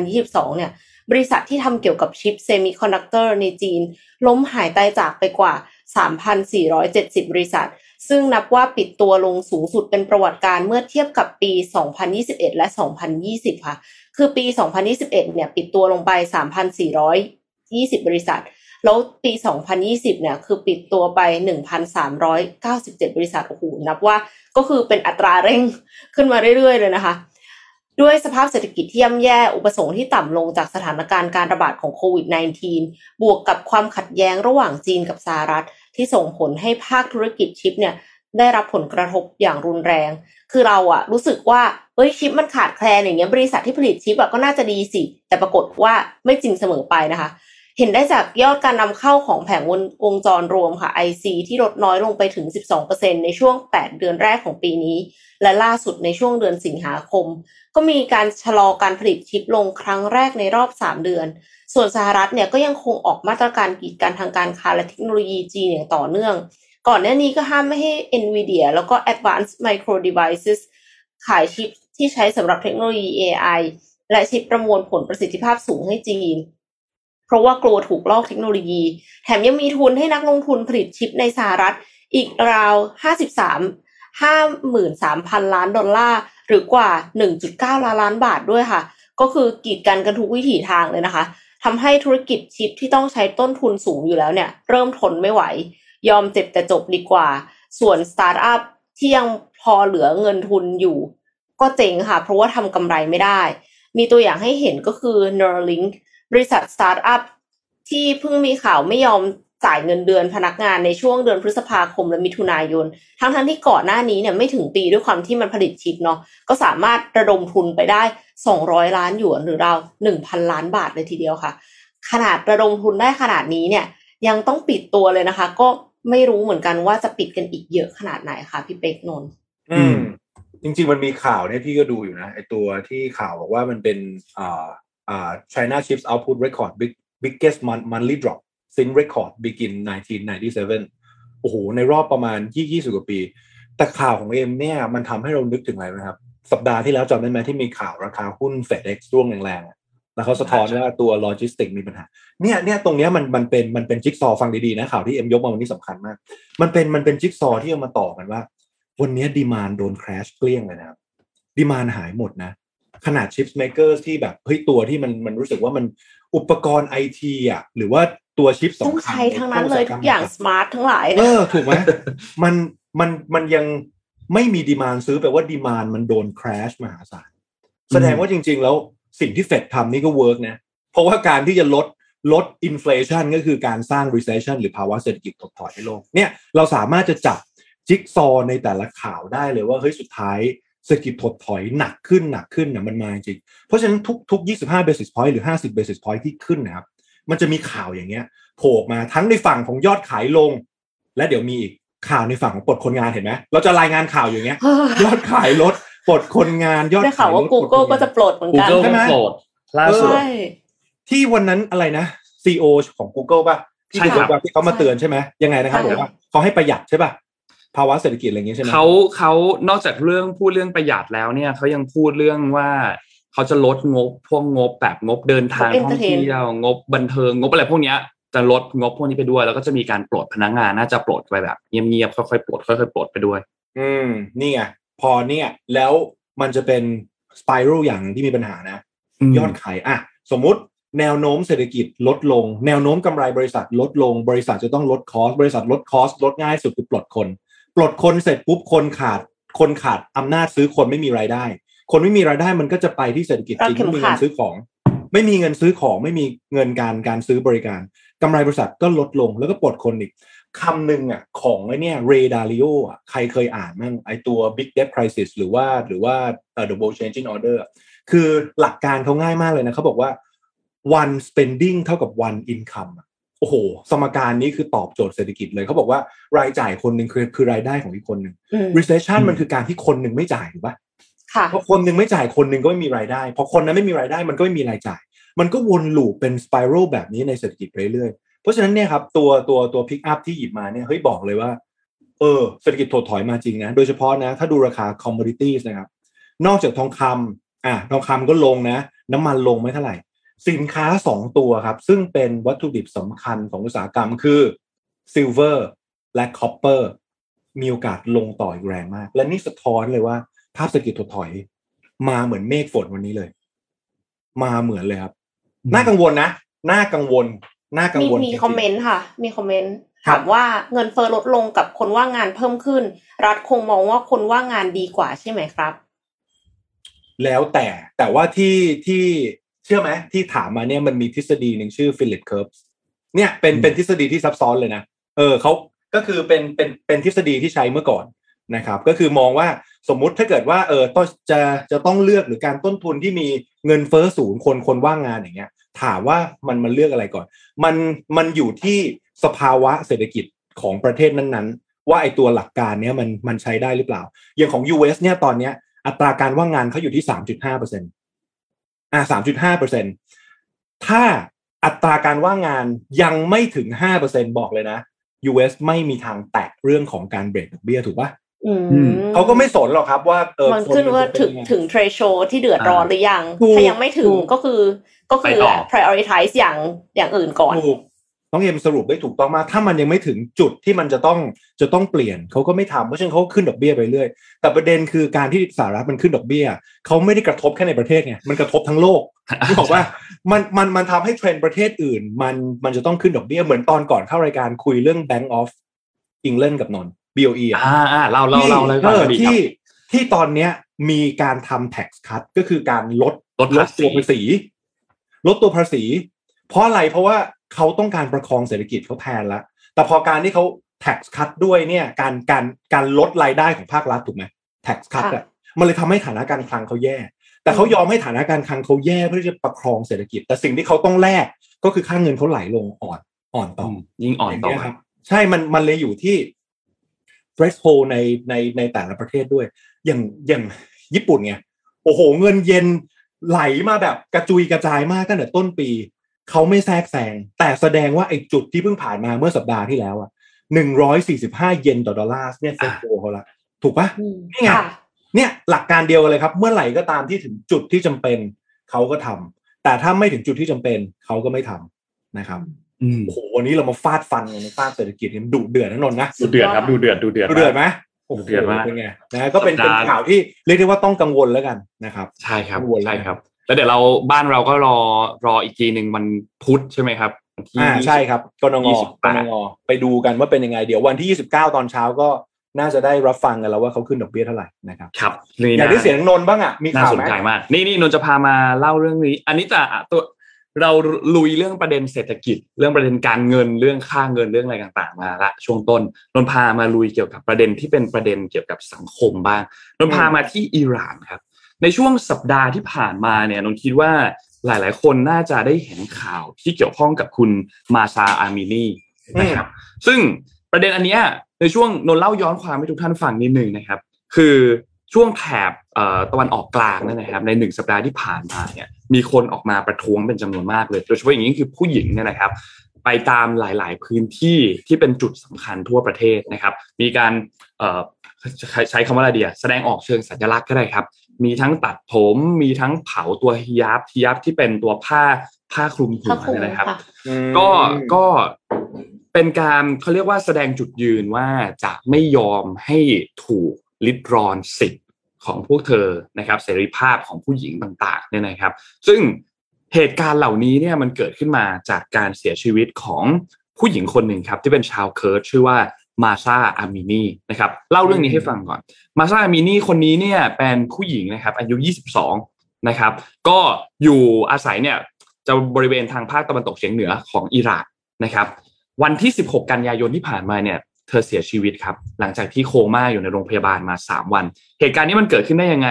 2022 เนี่ย บริษัทที่ทำเกี่ยวกับชิปเซมิคอนดักเตอร์ในจีน ล้มหายตายจากไปกว่า 3,470 บริษัท ซึ่งนับว่าปิดตัวลงสูงสุดเป็นประวัติการณ์เมื่อเทียบกับปี 2021 และ 2020 ค่ะ คือปี 2021 เนี่ยปิดตัวลงไป 3,420 บริษัท แล้วปี 2020 เนี่ยคือปิดตัวไป 1,397 บริษัท โอ้โห นับว่าก็คือเป็นอัตราเร่งขึ้นมาเรื่อยๆ เลยนะคะ ด้วยสภาพเศรษฐกิจที่ย่ำแย่ อุปสงค์ที่ต่ำลงจากสถานการณ์การระบาดของโควิด -19 บวกกับความขัดแย้งระหว่างจีนกับสหรัฐ ที่ส่งผลให้ภาคธุรกิจชิปเนี่ยได้รับผลกระทบอย่างรุนแรง คือเราอะรู้สึกว่าเอ้ยชิปมันขาดแคลนอย่างเงี้ยบริษัทที่ผลิตชิปอะก็น่าจะดีสิ แต่ปรากฏว่าไม่จริงเสมอไปนะคะ เห็นได้จากยอดการนำเข้าของแผงวงวงจรรวมค่ะ IC ที่ลดน้อยลงไปถึง 12%ในช่วง 8 เดือนแรกของปีนี้ และล่าสุดในช่วงเดือนสิงหาคม ก็มีการชะลอการผลิตชิปลงครั้งแรกในรอบ 3 เดือน ส่วนสหรัฐเนี่ยก็ยังคงออกมาตรการกีดกันทางการค้าและเทคโนโลยีจีนอย่างต่อเนื่อง ก่อนหน้านี้ก็ห้ามไม่ให้ NVIDIA แล้วก็ Advanced Micro Devices ขายชิปที่ใช้สำหรับเทคโนโลยี AI และชิปประมวลผลประสิทธิภาพสูงให้จีน เพราะว่ากลัวถูกลอกเทคโนโลยี แถมยังมีทุนให้นักลงทุนผลิตชิปในสหรัฐอีกราว 53 53,000 ล้านดอลลาร์หรือกว่า 1.9 ล้านล้านบาทด้วยค่ะ ก็คือกีดกันกันทุกวิถีทางเลยนะคะทำให้ธุรกิจชิปที่ต้องใช้ต้นทุนสูงอยู่แล้วเนี่ย เริ่มทนไม่ไหว ยอมเจ็บแต่จบดีกว่า ส่วนสตาร์ทอัพที่ยังพอเหลือเงินทุนอยู่ ก็เจ๊งค่ะ เพราะว่าทำกำไรไม่ได้ มีตัวอย่างให้เห็นก็คือ Neuralink บริษัทสตาร์ทอัพที่เพิ่งมีข่าวไม่ยอมจ่ายเงินเดือนพนักงานในช่วงเดือนพฤษภาคมและมิถุนายน ทั้งทั้งที่ก่อนหน้านี้เนี่ยไม่ถึงปีด้วยความที่มันผลิตชิปเนาะก็สามารถระดมทุนไปได้ 200 ล้านหยวนหรือราว1,000 ล้านบาทเลยทีเดียวค่ะ ขนาดระดมทุนได้ขนาดนี้เนี่ยยังต้องปิดตัวเลยนะคะ ก็ ไม่รู้เหมือนกันว่าจะปิดกันอีกเยอะขนาดไหนค่ะพี่เป๊กนนท์อืม จริง ๆ มันมีข่าวเนี่ยพี่ก็ดูอยู่นะไอตัวที่ข่าวบอกว่ามันเป็นอ่าอ่า China chips output record big biggest month monthly drop since record begin 1997 โอ้โห ในรอบประมาณ 20 กว่าปี แต่ข่าวของเอ็มเนี่ย มันทำให้เรานึกถึงอะไรนะครับ สัปดาห์ที่แล้วจำได้ไหมที่มีข่าวราคาหุ้นเฟดเอ็กซ์ร่วงแรงๆ แล้วเขาสะท้อนว่าตัวโลจิสติกมีปัญหา เนี่ยเนี่ยตรงเนี้ยมันมันเป็นมันเป็นจิ๊กซอว์ฟังดีๆนะข่าวที่เอ็มยกมาวันนี้สำคัญมาก มันเป็นมันเป็นจิ๊กซอว์ที่เอามาต่อกันว่า วันนี้ demand โดน crush เกลี้ยงเลยนะครับ demand หายหมดนะ ขนาด chip maker ที่แบบเฮ้ยตัวที่มันมันรู้สึกว่ามันอุปกรณ์ไอทีอะหรือว่าตัวชิปต้องสำคัญใช้ทั้งนั้นเลยทุกอย่าง smart ทั้งหลายเอนะอถูกไหมมันมันมันยังไม่มี demand ซื้อแปลว่า demand มันโดน crush มหาศาลแสดงว่าจริง ๆ แล้ว สิ่งที่เฟดทำนี่ก็ work นะเพราะว่าการที่จะลดลด inflation ก็คือการสร้าง recession หรือภาวะเศรษฐกิจถดถอยให้โลกเนี่ยเราสามารถจะจับจิ๊กซอว์ในแต่ละข่าวได้เลยว่าเฮ้ยสุดท้ายเศรษฐกิจถดถอยหนักขึ้นหนักขึ้นนะมันมาจริง เพราะฉะนั้นทุกทุก 25 basis point หรือ 50 basis point ที่ขึ้นนะครับ มันจะมีข่าวอย่างเงี้ยโผล่ออกมาทั้งในฝั่งของยอดขายลง และเดี๋ยวมีอีกข่าวในฝั่งของปลดคนงานเห็นไหมเราจะรายงานข่าวอย่างเงี้ยยอดขายลด ปลดคนงานยอดได้ข่าวว่าลด Google ปลดคนงานก็จะปลดเหมือนกัน Google ใช่ไหมโปรดล่าสุดใช่ที่วันนั้นอะไรนะซีโอของ Google ป่ะที่ใช่ครับว่าที่เขามาเตือนใช่ไหมยังไงนะครับใช่บอกว่าเขาให้ประหยัดใช่ป่ะภาวะเศรษฐกิจอะไรอย่างเงี้ยใช่ไหมเขาเขานอกจากเรื่องพูดเรื่องประหยัดแล้วเนี่ยเขายังพูดเรื่องว่าเขาจะลดงบพวกงบแบบงบเดินทางงบท่อง entertain เที่ยวงบบันเทิงงบอะไรพวกเนี้ยจะลดงบพวกนี้ไปด้วย แล้วก็จะมีการปลดพนักงานน่าจะปลดไปแบบเงียบๆค่อยๆปลดค่อยๆปลดไปด้วย อืมนี่ไง พอเนี่ยแล้วมันจะเป็นสไปรัลอย่างหนึ่งที่มีปัญหานะมยอดขายอะสมมุติแนวโน้มเศรษฐกิจลดลง แนวโน้มกำไรบริษัทลดลง บริษัทจะต้องลดคอสบริษัทลดคอสลดง่ายสุดคือปลดคน ปลดคนเสร็จปุ๊บคนขาด คนขาดอำนาจซื้อคนไม่มีรายได้ คนไม่มีรายได้มันก็จะไปที่เศรษฐกิจจริงรัดเข็มไม่มีขัเงิดนซื้อของ ไม่มีเงินซื้อของไม่มีเงินการการซื้อบริการกำไรบริษัทก็ลดลงแล้วก็ปลดคนอีก คำหนึ่งอะของไอ้เนี่ย Ray Dalio อะใครเคยอ่านมั่งไอตัว Big Debt Crisis หรือว่าหรือว่าเอ่อ The World Changing Order อะคือหลักการเขาง่ายมากเลยนะเขาบอกว่า one spending เท่ากับ one income อะโอ้โห สมการนี้คือตอบโจทย์เศรษฐกิจเลยเขาบอกว่ารายจ่ายคนหนึ่งคือคือรายได้ของอีกคนหนึ่งอืม recession อืมมันคือการที่คนหนึ่งไม่จ่ายถูกปะค่ะพอคนหนึ่งไม่จ่ายคนหนึ่งก็ไม่มีรายได้พอคนนั้นไม่มีรายได้มันก็ไม่มีรายจ่าย มันก็วน loop เป็น spiral แบบนี้ในเศรษฐกิจไปเรื่อยๆ เพราะฉะนั้นเนี่ยครับตัวตัวตัว pick up ที่หยิบมาเนี่ยเฮ้ยบอกเลยว่า เออเศรษฐกิจถดถอยมาจริงนะ โดยเฉพาะนะ ถ้าดูราคา commodities นะครับนอกจากทองคำอะทองคำก็ลงนะ น้ำมันลงไม่เท่าไหร่ สินค้าสองตัวครับ ซึ่งเป็นวัตถุดิบสำคัญของอุตสาหกรรมคือ silver และ copper มีโอกาสลงต่ออีกแรงมาก และนี่สะท้อนเลยว่า ภาพเศรษฐกิจถดถอย มาเหมือนเมฆฝนวันนี้เลย มาเหมือนเลยครับ น่ากังวลนะ น่ากังวล น่ากังมีวลมีจริงๆคอมเมนต์ค่ะ มีคอมเมนต์ครับถามว่าเงินเฟ้อลดลงกับคนว่างงานเพิ่มขึ้น รัฐคงมองว่าคนว่างงานดีกว่าใช่ไหมครับ แล้วแต่แต่ว่าที่ที่เชื่อไหมที่ถามมาเนี่ยมันมีทฤษฎีหนึ่งชื่อ Phillips curve เนี่ยเป็นอืมเป็นทฤษฎีที่ซับซ้อนเลยนะเออเขาก็คือเป็นเป็นเป็นทฤษฎีที่ใช้เมื่อก่อนนะครับ ก็คือมองว่าสมมุติถ้าเกิดว่าเออต้องจะจะต้องเลือกหรือการต้นทุนที่มีเงินเฟ้อสูงคนคนว่างงานอย่างเงี้ย ถามว่ามันมันเลือกอะไรก่อน มันมันอยู่ที่สภาวะเศรษฐกิจของประเทศนั้นๆ ว่าไอตัวหลักการเนี้ยมันมันใช้ได้หรือเปล่า อย่างของ US เนี่ยตอนเนี้ยอัตราการว่างงานเขาอยู่ที่สามจุดห้าเปอร์เซ็นต์อ่าสามจุดห้าเปอร์เซ็นตถ้าอัตราการว่างงานยังไม่ถึงห้าเปอร์เซ็นบอกเลยนะ US ไม่มีทางแตะเรื่องของการเบรกดอกเบี้ยถูกปะ เขาก็ไม่สนหรอกครับว่าเออมันคขึ้นว่าจะเป็ถึงยัไถึงเทรชโชที่เดือดร้อนหรือยังถูกถ้ายังไม่ถึงถูกก็คือก็คือไปต่อ prioritize อย่างอย่างอื่นก่อนถูกน้องเอ็มสรุปได้ถูกต้องมาก ถ้ามันยังไม่ถึงจุดที่มันจะต้องจะต้องเปลี่ยนเขาก็ไม่ทำเพราะฉะนั้นเขาขึ้นดอกเบี้ยไปเรื่อย แต่ประเด็นคือการที่สหรัฐมันขึ้นดอกเบี้ยเขาไม่ได้กระทบแค่ในประเทศไงมันกระทบทั้งโลกที่บอกว่ามันมันมันทำให้เทรนด์ประเทศอื่น มันมันจะต้องขึ้นดอกเบี้ยเหมือนตอนก่อนเข้ารายการคุยเรื่อง Bank of England กับนนท์ BOE อะอ่าอ่าเราเราเราเลยเออดีครับที่ที่ตอนเนี้ยมีการทำ tax cut ก็คือการลดลดลภาดษีตัวภาษี ลดตัวภาษี เพราะอะไรเพราะว่าเขาต้องการประคองเศรษฐกิจเขาแทนละแต่พอการที่เขา tax cut ด้วยเนี่ยการการการลดรายได้ของภาครัฐถูกไหม tax cut ค่ะอะมันเลยทำให้ฐานะการคลังเขาแย่ แต่เขายอมให้ฐานะการคลังเขาแย่เพื่อที่จะประคองเศรษฐกิจ แต่สิ่งที่เขาต้องแลกก็คือค่าเงินเขาไหลลงอ่อนอ่อนต่ออมยิ่งอ่อนต่ออย่างเงี้ยครับ ใช่มันมันเลยอยู่ที่ threshold ในในในแต่ละประเทศด้วย อย่างอย่างญี่ปุ่นไงโอ้โห เงินเย็นไหลมาแบบกระจุยกระจายมากตั้งแต่ต้นปี เขาไม่แทรกแซงแต่แสดงว่าไอ้จุดที่เพิ่งผ่านมาเมื่อสัปดาห์ที่แล้วอะหนึ่งร้อยสี่สิบห้าเยนต่อดอลลาร์เนี่ยเซ็ตโกเขาละถูกปะอืมนี่ไงค่ะเนี่ยหลักการเดียวกันเลยครับ เมื่อไหร่ก็ตามที่ถึงจุดที่จำเป็นเขาก็ทำแต่ถ้าไม่ถึงจุดที่จำเป็นเขาก็ไม่ทำนะครับอืม โอ้โหวันนี้เรามาฟาดฟันกันในฟาดเศรษฐกิจเนี่ยมันดุเดือดนะนนท์นะดูเดือดครับดูเดือดดูเดือดดุเดือดไหมโอ้โหดุเดือดมากเป็นไงนะก็เป็นสัเป็นปดาห์ข่าวที่เรียกได้ว่าต้องกังวลแล้วกันนะครับใช่ครับกังวลใช่ครับแล้วเดี๋ยวเราบ้านเราก็รอรออีกทีหนึ่งวันพุธใช่ไหมครับวันที่อ่าใช่ครับกนงยี่สิบกแปดนงไปดูกันว่าเป็นยังไง เดี๋ยววันที่ 29 ตอนเช้าก็น่าจะได้รับฟังกันแล้วว่าเขาขึ้นดอกเบี้ยเท่าไหร่นะครับครับนี่อยากนะได้เสียงนนท์บ้างอะมีน่าข่าวสนไหมใจมากนี่นี่นนท์จะพามาเล่าเรื่องนี้ อันนี้จะตัว เราลุยเรื่องประเด็นเศรษฐกิจ เรื่องประเด็นการเงินเรื่องค่าเงินเรื่องอะไรต่างๆมาละช่วงต้นนนท์พามาลุยเกี่ยวกับประเด็นที่เป็นประเด็นเกี่ยวกับสังคมบ้างนนท์พามาที่อิหร่านครับ ในช่วงสัปดาห์ที่ผ่านมาเนี่ยนนท์คิดว่าหลายๆ คนน่าจะได้เห็นข่าวที่เกี่ยวข้องกับคุณมาซาอามินีนะครับซึ่งประเด็นอันเนี้ยในช่วงนนท์เล่าย้อนความให้ทุกท่านฟังนิดหนึ่งนะครับ คือช่วงแถบเอ่อ ตะวันออกกลางนั่นนะครับ ในหนึ่งสัปดาห์ที่ผ่านมาเนี่ยมีคนออกมาประท้วงเป็นจำนวนมากเลย โดยเฉพาะอย่างยิ่งคือผู้หญิงเนี่ยนะครับ ไปตามหลาย ๆ พื้นที่ที่เป็นจุดสำคัญทั่วประเทศนะครับ มีการเอ่อใช้ใช้คำว่าอะไรเดียแสดงออกเชิงสัญลักษณ์ก็ได้ครับ มีทั้งตัดผมมีทั้งเผาตัวฮิญาบฮิญาบที่เป็นตัวผ้าผ้าคลุมหัถ้าวคลุมเนี่ยนะครับค่ะอืมก็ก็เป็นการเขาเรียกว่าแสดงจุดยืนว่าจะไม่ยอมให้ถูกลิดรอนสิทธิ์ ของพวกเธอนะครับเสรีภาพของผู้หญิงต่างๆเนี่ยนะครับ ซึ่งเหตุการณ์เหล่านี้เนี่ยมันเกิดขึ้นมาจากการเสียชีวิตของผู้หญิงคนหนึ่งครับที่เป็นชาวเคิร์ดชื่อว่ามาซาอามินีนะครับเล่าเรื่องนี้ให้ฟังก่อนมาซาอามินีคนนี้เนี่ยเป็นผู้หญิงนะครับอายุ 22 นะครับ ก็อยู่อาศัยเนี่ยจะบริเวณทางภาคตะวันตกเฉียงเหนือของอิหร่านนะครับ วันที่ 16 กันยายนที่ผ่านมาเนี่ย เธอเสียชีวิตครับ หลังจากที่โคม่าอยู่ในโรงพยาบาลมา 3 วัน เหตุการณ์นี้มันเกิดขึ้นได้ยังไง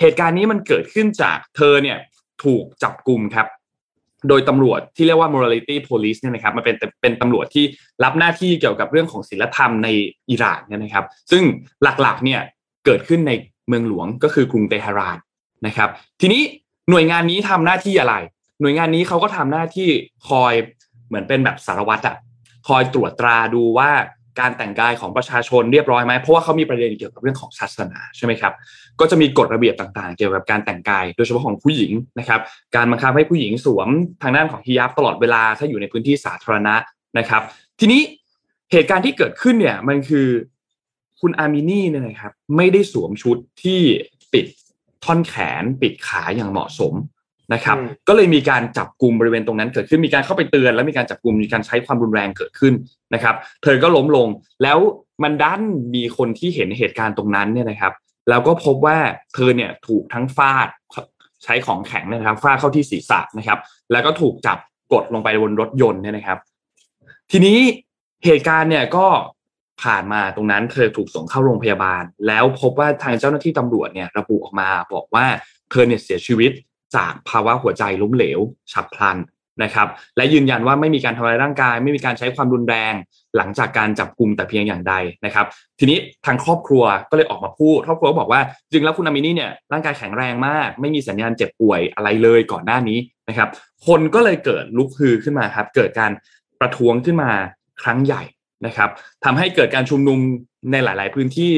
เหตุการณ์นี้มันเกิดขึ้นจากเธอเนี่ยถูกจับกลุ่มครับ โดยตำรวจที่เรียกว่า morality police เนี่ยนะครับมันเป็นเป็นตำรวจที่รับหน้าที่เกี่ยวกับเรื่องของศีลธรรมในอิหร่านเนี่ยนะครับ ซึ่งหลักๆเนี่ยเกิดขึ้นในเมืองหลวงก็คือกรุงเตหะรานนะครับ ทีนี้หน่วยงานนี้ทำหน้าที่อะไร หน่วยงานนี้เขาก็ทำหน้าที่คอยเหมือนเป็นแบบสารวัตรอะคอยตรวจตราดูว่า การแต่งกายของประชาชนเรียบร้อยไหมเพราะว่าเขามีประเด็นเกี่ยวกับเรื่องของศาสนาใช่ไหมครับก็จะมีกฎระเบียบต่างๆ เกี่ยวกับการแต่งกาย โดยเฉพาะของผู้หญิงนะครับการบังคับให้ผู้หญิงสวมทางด้านของฮิญาบตลอดเวลาถ้าอยู่ในพื้นที่สาธารณะนะครับ ทีนี้เหตุการณ์ที่เกิดขึ้นเนี่ยมันคือคุณอามินี่เนี่ยนะครับไม่ได้สวมชุดที่ปิดท่อนแขนปิดขาอย่างเหมาะสม นะครับอืมก็เลยมีการจับกลุ่มบริเวณตรงนั้นเกิดขึ้นมีการเข้าไปเตือน แล้วมีการจับกลุ่มมีการใช้ความรุนแรงเกิดขึ้นนะครับ เธอก็ล้มลงแล้วมันดันมีคนที่เห็นเหตุการณ์ตรงนั้นเนี่ยนะครับ แล้วก็พบว่าเธอเนี่ยถูกทั้งฟาดใช้ของแข็งเนยนะครับฟาดเข้าที่ศีรษะนะครับ แล้วก็ถูกจับกดลงไปบนรถยนต์เนี่ยนะครับ ทีนี้เหตุการณ์เนี่ยก็ผ่านมาตรงนั้นเธอถูกส่งเข้าโรงพยาบาล แล้วพบว่าทางเจ้าหน้าที่ตำรวจเนี่ยระบุออกมาบอกว่าเธอเนี่ยเสียชีวิต จากภาวะหัวใจล้มเหลวฉับพลันนะครับ และยืนยันว่าไม่มีการทำร้ายร่างกาย ไม่มีการใช้ความรุนแรง หลังจากการจับกลุ่มแต่เพียงอย่างใดนะครับ ทีนี้ทางครอบครัวก็เลยออกมาพูด ครอบครัวก็บอกว่าจริงแล้วคุณอามินี่เนี่ยร่างกายแข็งแรงมาก ไม่มีสัญญาณเจ็บป่วยอะไรเลยก่อนหน้านี้นะครับ คนก็เลยเกิดลุกฮือขึ้นมาครับเกิดการประท้วงขึ้นมาครั้งใหญ่นะครับทำให้เกิดการชุมนุมในหลาย ๆ พื้นที่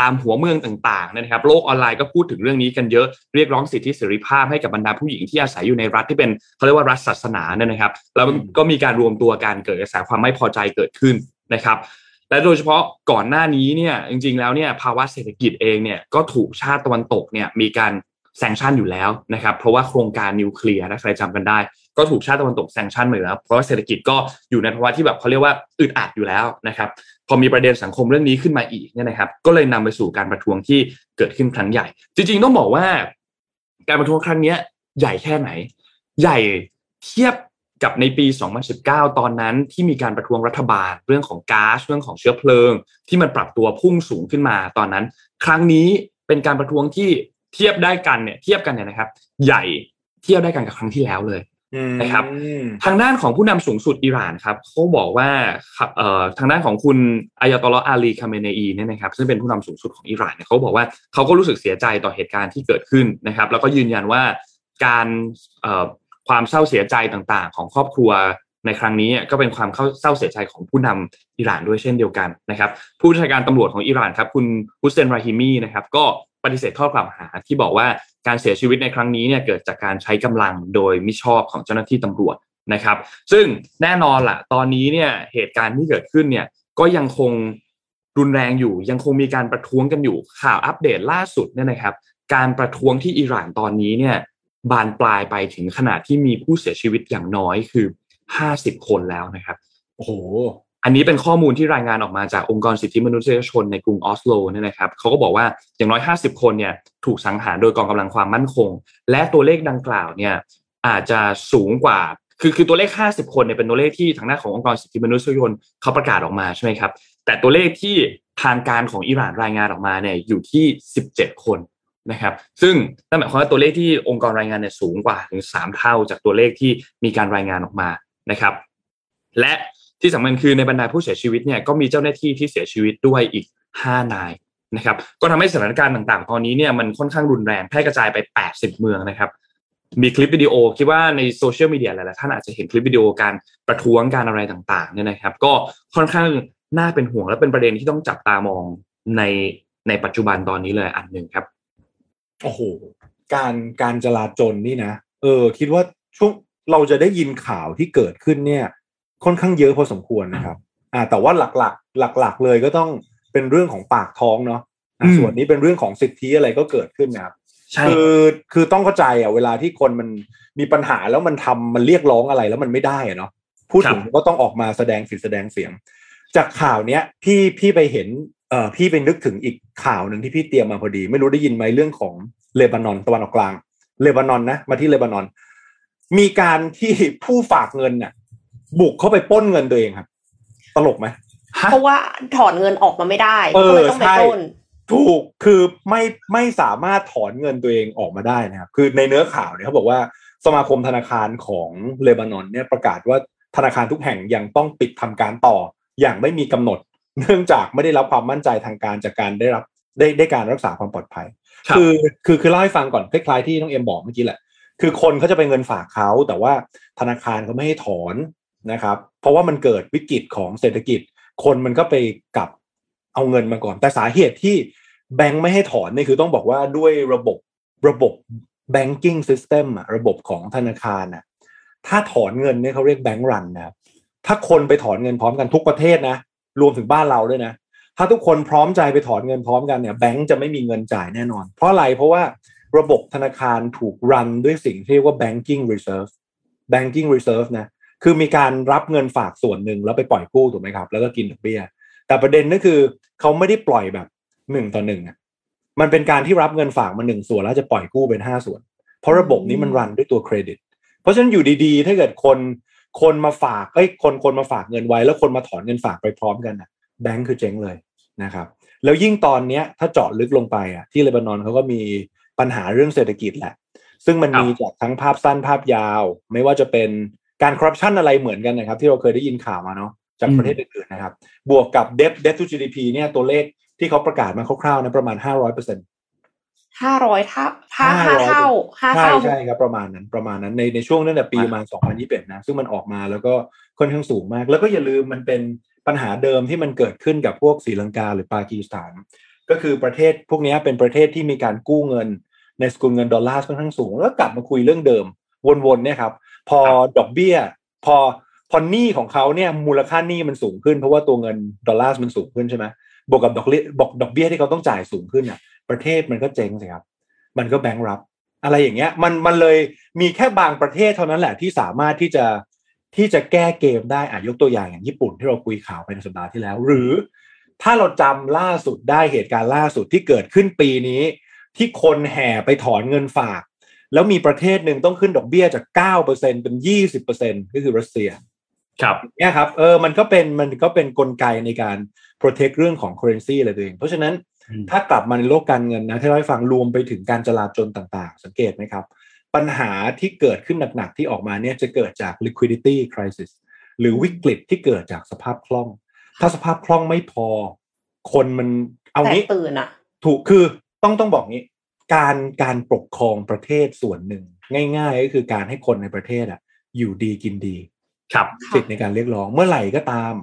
ตามหัวเมืองต่างๆนะครับ โลกออนไลน์ก็พูดถึงเรื่องนี้กันเยอะเรียกร้องสิทธิเสรีภาพให้กับบรรดาผู้หญิงที่อาศัยอยู่ในรัฐที่เป็นเขาเรียกว่ารัฐศาสนาเนี่ยนะครับ แล้วก็มีการรวมตัวการเกิดกระแสความไม่พอใจเกิดขึ้นนะครับและโดยเฉพาะก่อนหน้านี้เนี่ยจริงๆแล้วเนี่ยภาวะเศรษฐกิจเองเนี่ยก็ถูกชาติตะวันตกเนี่ยมีการ แซงชันอยู่แล้วนะครับ เพราะว่าโครงการนิวเคลียร์ถ้าใครจำกันได้ ก็ถูกชาติตะวันตกแซงชันมาแล้ว เพราะว่าเศรษฐกิจก็อยู่ในภาวะที่แบบเขาเรียกว่าอึดอัดอยู่แล้วนะครับพอมีประเด็นสังคมเรื่องนี้ขึ้นมาอีกเนี่ยนะครับ ก็เลยนำไปสู่การประท้วงที่เกิดขึ้นครั้งใหญ่ จริงๆต้องบอกว่า การประท้วงครั้งเนี้ยใหญ่แค่ไหน ใหญ่เทียบกับในปี 2019 ตอนนั้นที่มีการประท้วงรัฐบาลเรื่องของก๊าซเรื่องของเชื้อเพลิง ที่มันปรับตัวพุ่งสูงขึ้นมาตอนนั้น ครั้งนี้เป็นการประท้วงที่ เทียบได้กันเนี่ยเทียบกันเนี่ยนะครับ ใหญ่เทียบได้กันกับครั้งที่แล้วเลยอืมนะครับทางด้านของผู้นำสูงสุดอิหร่านครับเขาบอกว่าครับเอ่อทางด้านของคุณอายาตอลลอฮ์อาลีคาเมเนอีเนี่ยนะครับซึ่งเป็นผู้นำสูงสุดของอิหร่านเนี่ยเขาบอกว่าเขาก็รู้สึกเสียใจต่อเหตุการณ์ที่เกิดขึ้นนะครับ แล้วก็ยืนยันว่าการเอ่อความเศร้าเสียใจต่างๆ ของครอบครัวในครั้งนี้ก็เป็นความเศร้าเสียใจของผู้นำอิหร่านด้วยเช่นเดียวกันนะครับ ผู้บัญชาการตำรวจของอิหร่านครับคุณฮุสเซนราฮิมีนะครับก็ป ฏิเสธข้อกล่าวหาที่บอกว่าการเสียชีวิตในครั้งนี้เนี่ยเกิดจากการใช้กำลังโดยมิชอบของเจ้าหน้าที่ตำรวจนะครับ ซึ่งแน่นอนละตอนนี้เนี่ยเหตุการณ์ที่เกิดขึ้นเนี่ยก็ยังคงรุนแรงอยู่ ยังคงมีการประท้วงกันอยู่ข่าวอัปเดตล่าสุดเนี่ยนะครับ การประท้วงที่อิหร่านตอนนี้เนี่ยบานปลายไปถึงขนาดที่มีผู้เสียชีวิตอย่างน้อยคือห้าสิบคนแล้วนะครับ โอ้โห อันนี้เป็นข้อมูลที่รายงานออกมาจากองค์กรสิทธิมนุษยชนในกรุงออสโลเนี่ยนะครับเขาก็บอกว่าอย่างน้อย 50 คนเนี่ยถูกสังหารโดยกองกำลังความมั่นคง และตัวเลขดังกล่าวเนี่ยอาจจะสูงกว่าคือคือตัวเลข 50 คนเนี่ยเป็นตัวเลขที่ทางด้าขององค์กรสิทธิมนุษยชนเขาประกาศออกมาใช่ไหมครับ แต่ตัวเลขที่ทางการของอิหร่านรายงานออกมาเนี่ยอยู่ที่ 17 คนนะครับ ซึ่งนั่นหมายความว่าตัวเลขที่องค์กรรายงานเนี่ยสูงกว่าถึง 3 เท่าจากตัวเลขที่มีการรายงานออกมานะครับ และ ที่สำคัญคือในบรรดาผู้เสียชีวิตเนี่ยก็มีเจ้าหน้าที่ที่เสียชีวิตด้วยอีก 5 นายนะครับ ก็ทำให้สถานการณ์ต่างๆ ตอนนี้เนี่ยมันค่อนข้างรุนแรงแพร่กระจายไป 80 เมืองนะครับ มีคลิปวิดีโอคิดว่าในโซเชียลมีเดียหลายๆท่านอาจจะเห็นคลิปวิดีโอการประท้วงการอะไรต่างๆเนี่ยนะครับ ก็ค่อนข้างน่าเป็นห่วงและเป็นประเด็นที่ต้องจับตามองในในปัจจุบันตอนนี้เลยอันหนึ่งครับโอ้โหการการจลาจลนี่นะ เออ คิดว่าช่วงเราจะได้ยินข่าวที่เกิดขึ้นเนี่ย ค่อนข้างเยอะพอสมควรนะครับ อ่า แต่ว่าหลักๆ หลัก ๆ เลยก็ต้องเป็นเรื่องของปากท้องเนาะอะส่วนนี้เป็นเรื่องของสิทธิอะไรก็เกิดขึ้นนะครับใช่คือคือต้องเข้าใจอะเวลาที่คนมันมีปัญหาแล้วมันทำมันเรียกร้องอะไรแล้วมันไม่ได้อะเนาะพูดถึงก็ต้องออกมาแสดงสิทธิแสดงเสียง จากข่าวเนี้ยพี่พี่ไปเห็นเอ่อพี่ไปนึกถึงอีกข่าวหนึ่งที่พี่เตรียมมาพอดี ไม่รู้ได้ยินไหมเรื่องของเลบานอนตะวันออกกลางเลบานอนนะมาที่เลบานอน มีการที่ผู้ฝากเงินเนี่ย บุกเข้าไปปล้นเงินตัวเองครับ ตลกไหมฮะเพราะว่าถอนเงินออกมาไม่ได้เออก็เลยต้องไปใช่ปล้นถูกคือไม่ไม่สามารถถอนเงินตัวเองออกมาได้นะครับคือในเนื้อข่าวเนี่ยเขาบอกว่าสมาคมธนาคารของเลบานอนเนี่ยประกาศว่าธนาคารทุกแห่งยังต้องปิดทำการต่อ อย่างไม่มีกำหนด เนื่องจากไม่ได้รับความมั่นใจทางการจากการได้รับได้ได้การรักษาความปลอดภัยครับคือคือคือเล่าให้ฟังก่อนคล้ายๆที่น้องเอ็มบอกเมื่อกี้แหละ คือคนเขาจะไปเงินฝากเขาแต่ว่าธนาคารเขาไม่ให้ถอน นะครับ เพราะว่ามันเกิดวิกฤตของเศรษฐกิจ คนมันก็ไปกลับเอาเงินมาก่อน แต่สาเหตุที่แบงค์ไม่ให้ถอนนี่คือต้องบอกว่าด้วยระบบระบบ banking system อะระบบของธนาคารอะถ้าถอนเงินเนี่ยเขาเรียกแบงค์รันนะครับถ้าคนไปถอนเงินพร้อมกันทุกประเทศนะรวมถึงบ้านเราด้วยนะ ถ้าทุกคนพร้อมใจไปถอนเงินพร้อมกันเนี่ยแบงก์จะไม่มีเงินจ่ายแน่นอน เพราะอะไรเพราะว่าระบบธนาคารถูกรันด้วยสิ่งที่เรียกว่า banking reserve banking reserve นะ คือมีการรับเงินฝากส่วนหนึ่งแล้วไปปล่อยกู้ถูกไหมครับ แล้วก็กินดอกเบี้ย แต่ประเด็นก็คือเขาไม่ได้ปล่อยแบบหนึ่งต่อหนึ่งอะมันเป็นการที่รับเงินฝากมาหนึ่งส่วนแล้วจะปล่อยกู้เป็นห้าส่วน เพราะระบบนี้มันรันด้วยตัวเครดิต เพราะฉะนั้นอยู่ดีๆ ถ้าเกิดคนคนมาฝากเอ้ยคนคนมาฝากเงินไว้ แล้วคนมาถอนเงินฝากไปพร้อมกันอะแบงก์คือเจ๊งเลยนะครับ แล้วยิ่งตอนเนี้ยถ้าเจาะลึกลงไปอะที่เลบานอนเขาก็มีปัญหาเรื่องเศรษฐกิจแหละ ซึ่งมันมีจากทั้งภาพสั้นภาพยาว ไม่ว่าจะเป็น การคอร์รัปชันอะไรเหมือนกันนะครับ ที่เราเคยได้ยินข่าวมาเนาะจากประเทศอื่นๆนะครับ บวกกับ debt debt to GDP เนี่ยตัวเลขที่เขาประกาศมาคร่าวๆนะประมาณ500เปอร์เซ็นต์ห้าร้อยเท่าห้าห้าเท่าห้าใช่เท่าใช่ครับประมาณนั้นประมาณนั้นในในช่วงตั้งแต่ปีประมาณ2021นะ ซึ่งมันออกมาแล้วก็ค่อนข้างสูงมาก แล้วก็อย่าลืมมันเป็นปัญหาเดิมที่มันเกิดขึ้นกับพวกศรีลังกาหรือปากีสถาน ก็คือประเทศพวกเนี้ยเป็นประเทศที่มีการกู้เงินในสกุลเงินดอลลาร์ค่อนข้างสูง แล้วกลับมาคุยเรื่องเดิมวนๆเนี่ยครับ พอดอกเบี้ย พอพอหนี้ของเขาเนี่ยมูลค่าหนี้มันสูงขึ้นเพราะว่าตัวเงินดอลลาร์มันสูงขึ้นใช่ไหมบวกกับดอกเบี้ยบอกดอกเบี้ยที่เขาต้องจ่ายสูงขึ้นอะ ประเทศมันก็เจ๊งสิครับ มันก็แบงค์รับ อะไรอย่างเงี้ย มันมันเลยมีแค่บางประเทศเท่านั้นแหละที่สามารถที่จะที่จะแก้เกมได้อะยกตัวอย่างอย่างญี่ปุ่นที่เราคุยข่าวไปในสัปดาห์ที่แล้ว หรือ ถ้าเราจำล่าสุดได้เหตุการณ์ล่าสุดที่เกิดขึ้นปีนี้ ที่คนแห่ไปถอนเงินฝาก แล้วมีประเทศหนึ่งต้องขึ้นดอกเบี้ยจาก9%เป็น20%ก็คือรัสเซีย ครับเนี่ยครับเออมันก็เป็นมันก็เป็นกลไกในการ protect เรื่องของ currency อะไรตัวเอง เพราะฉะนั้นอืมถ้ากลับมาในโลกการเงินนะที่เราให้ฟังรวมไปถึงการจลาจลต่างๆ สังเกตไหมครับ ปัญหาที่เกิดขึ้นหนักๆ ที่ออกมาเนี่ยจะเกิดจาก liquidity crisis หรือวิกฤตที่เกิดจากสภาพคล่อง ถ้าสภาพคล่องไม่พอ คนมันเอาแตกงี้ตื่นอะถูกคือต้องต้องบอกงี้ การการปกครองประเทศส่วนหนึ่ง ง่าย ๆ ก็คือการให้คนในประเทศอะ อยู่ดีกินดี ครับสิทธิ์ในการเรียกร้องเมื่อไหร่ก็ตาม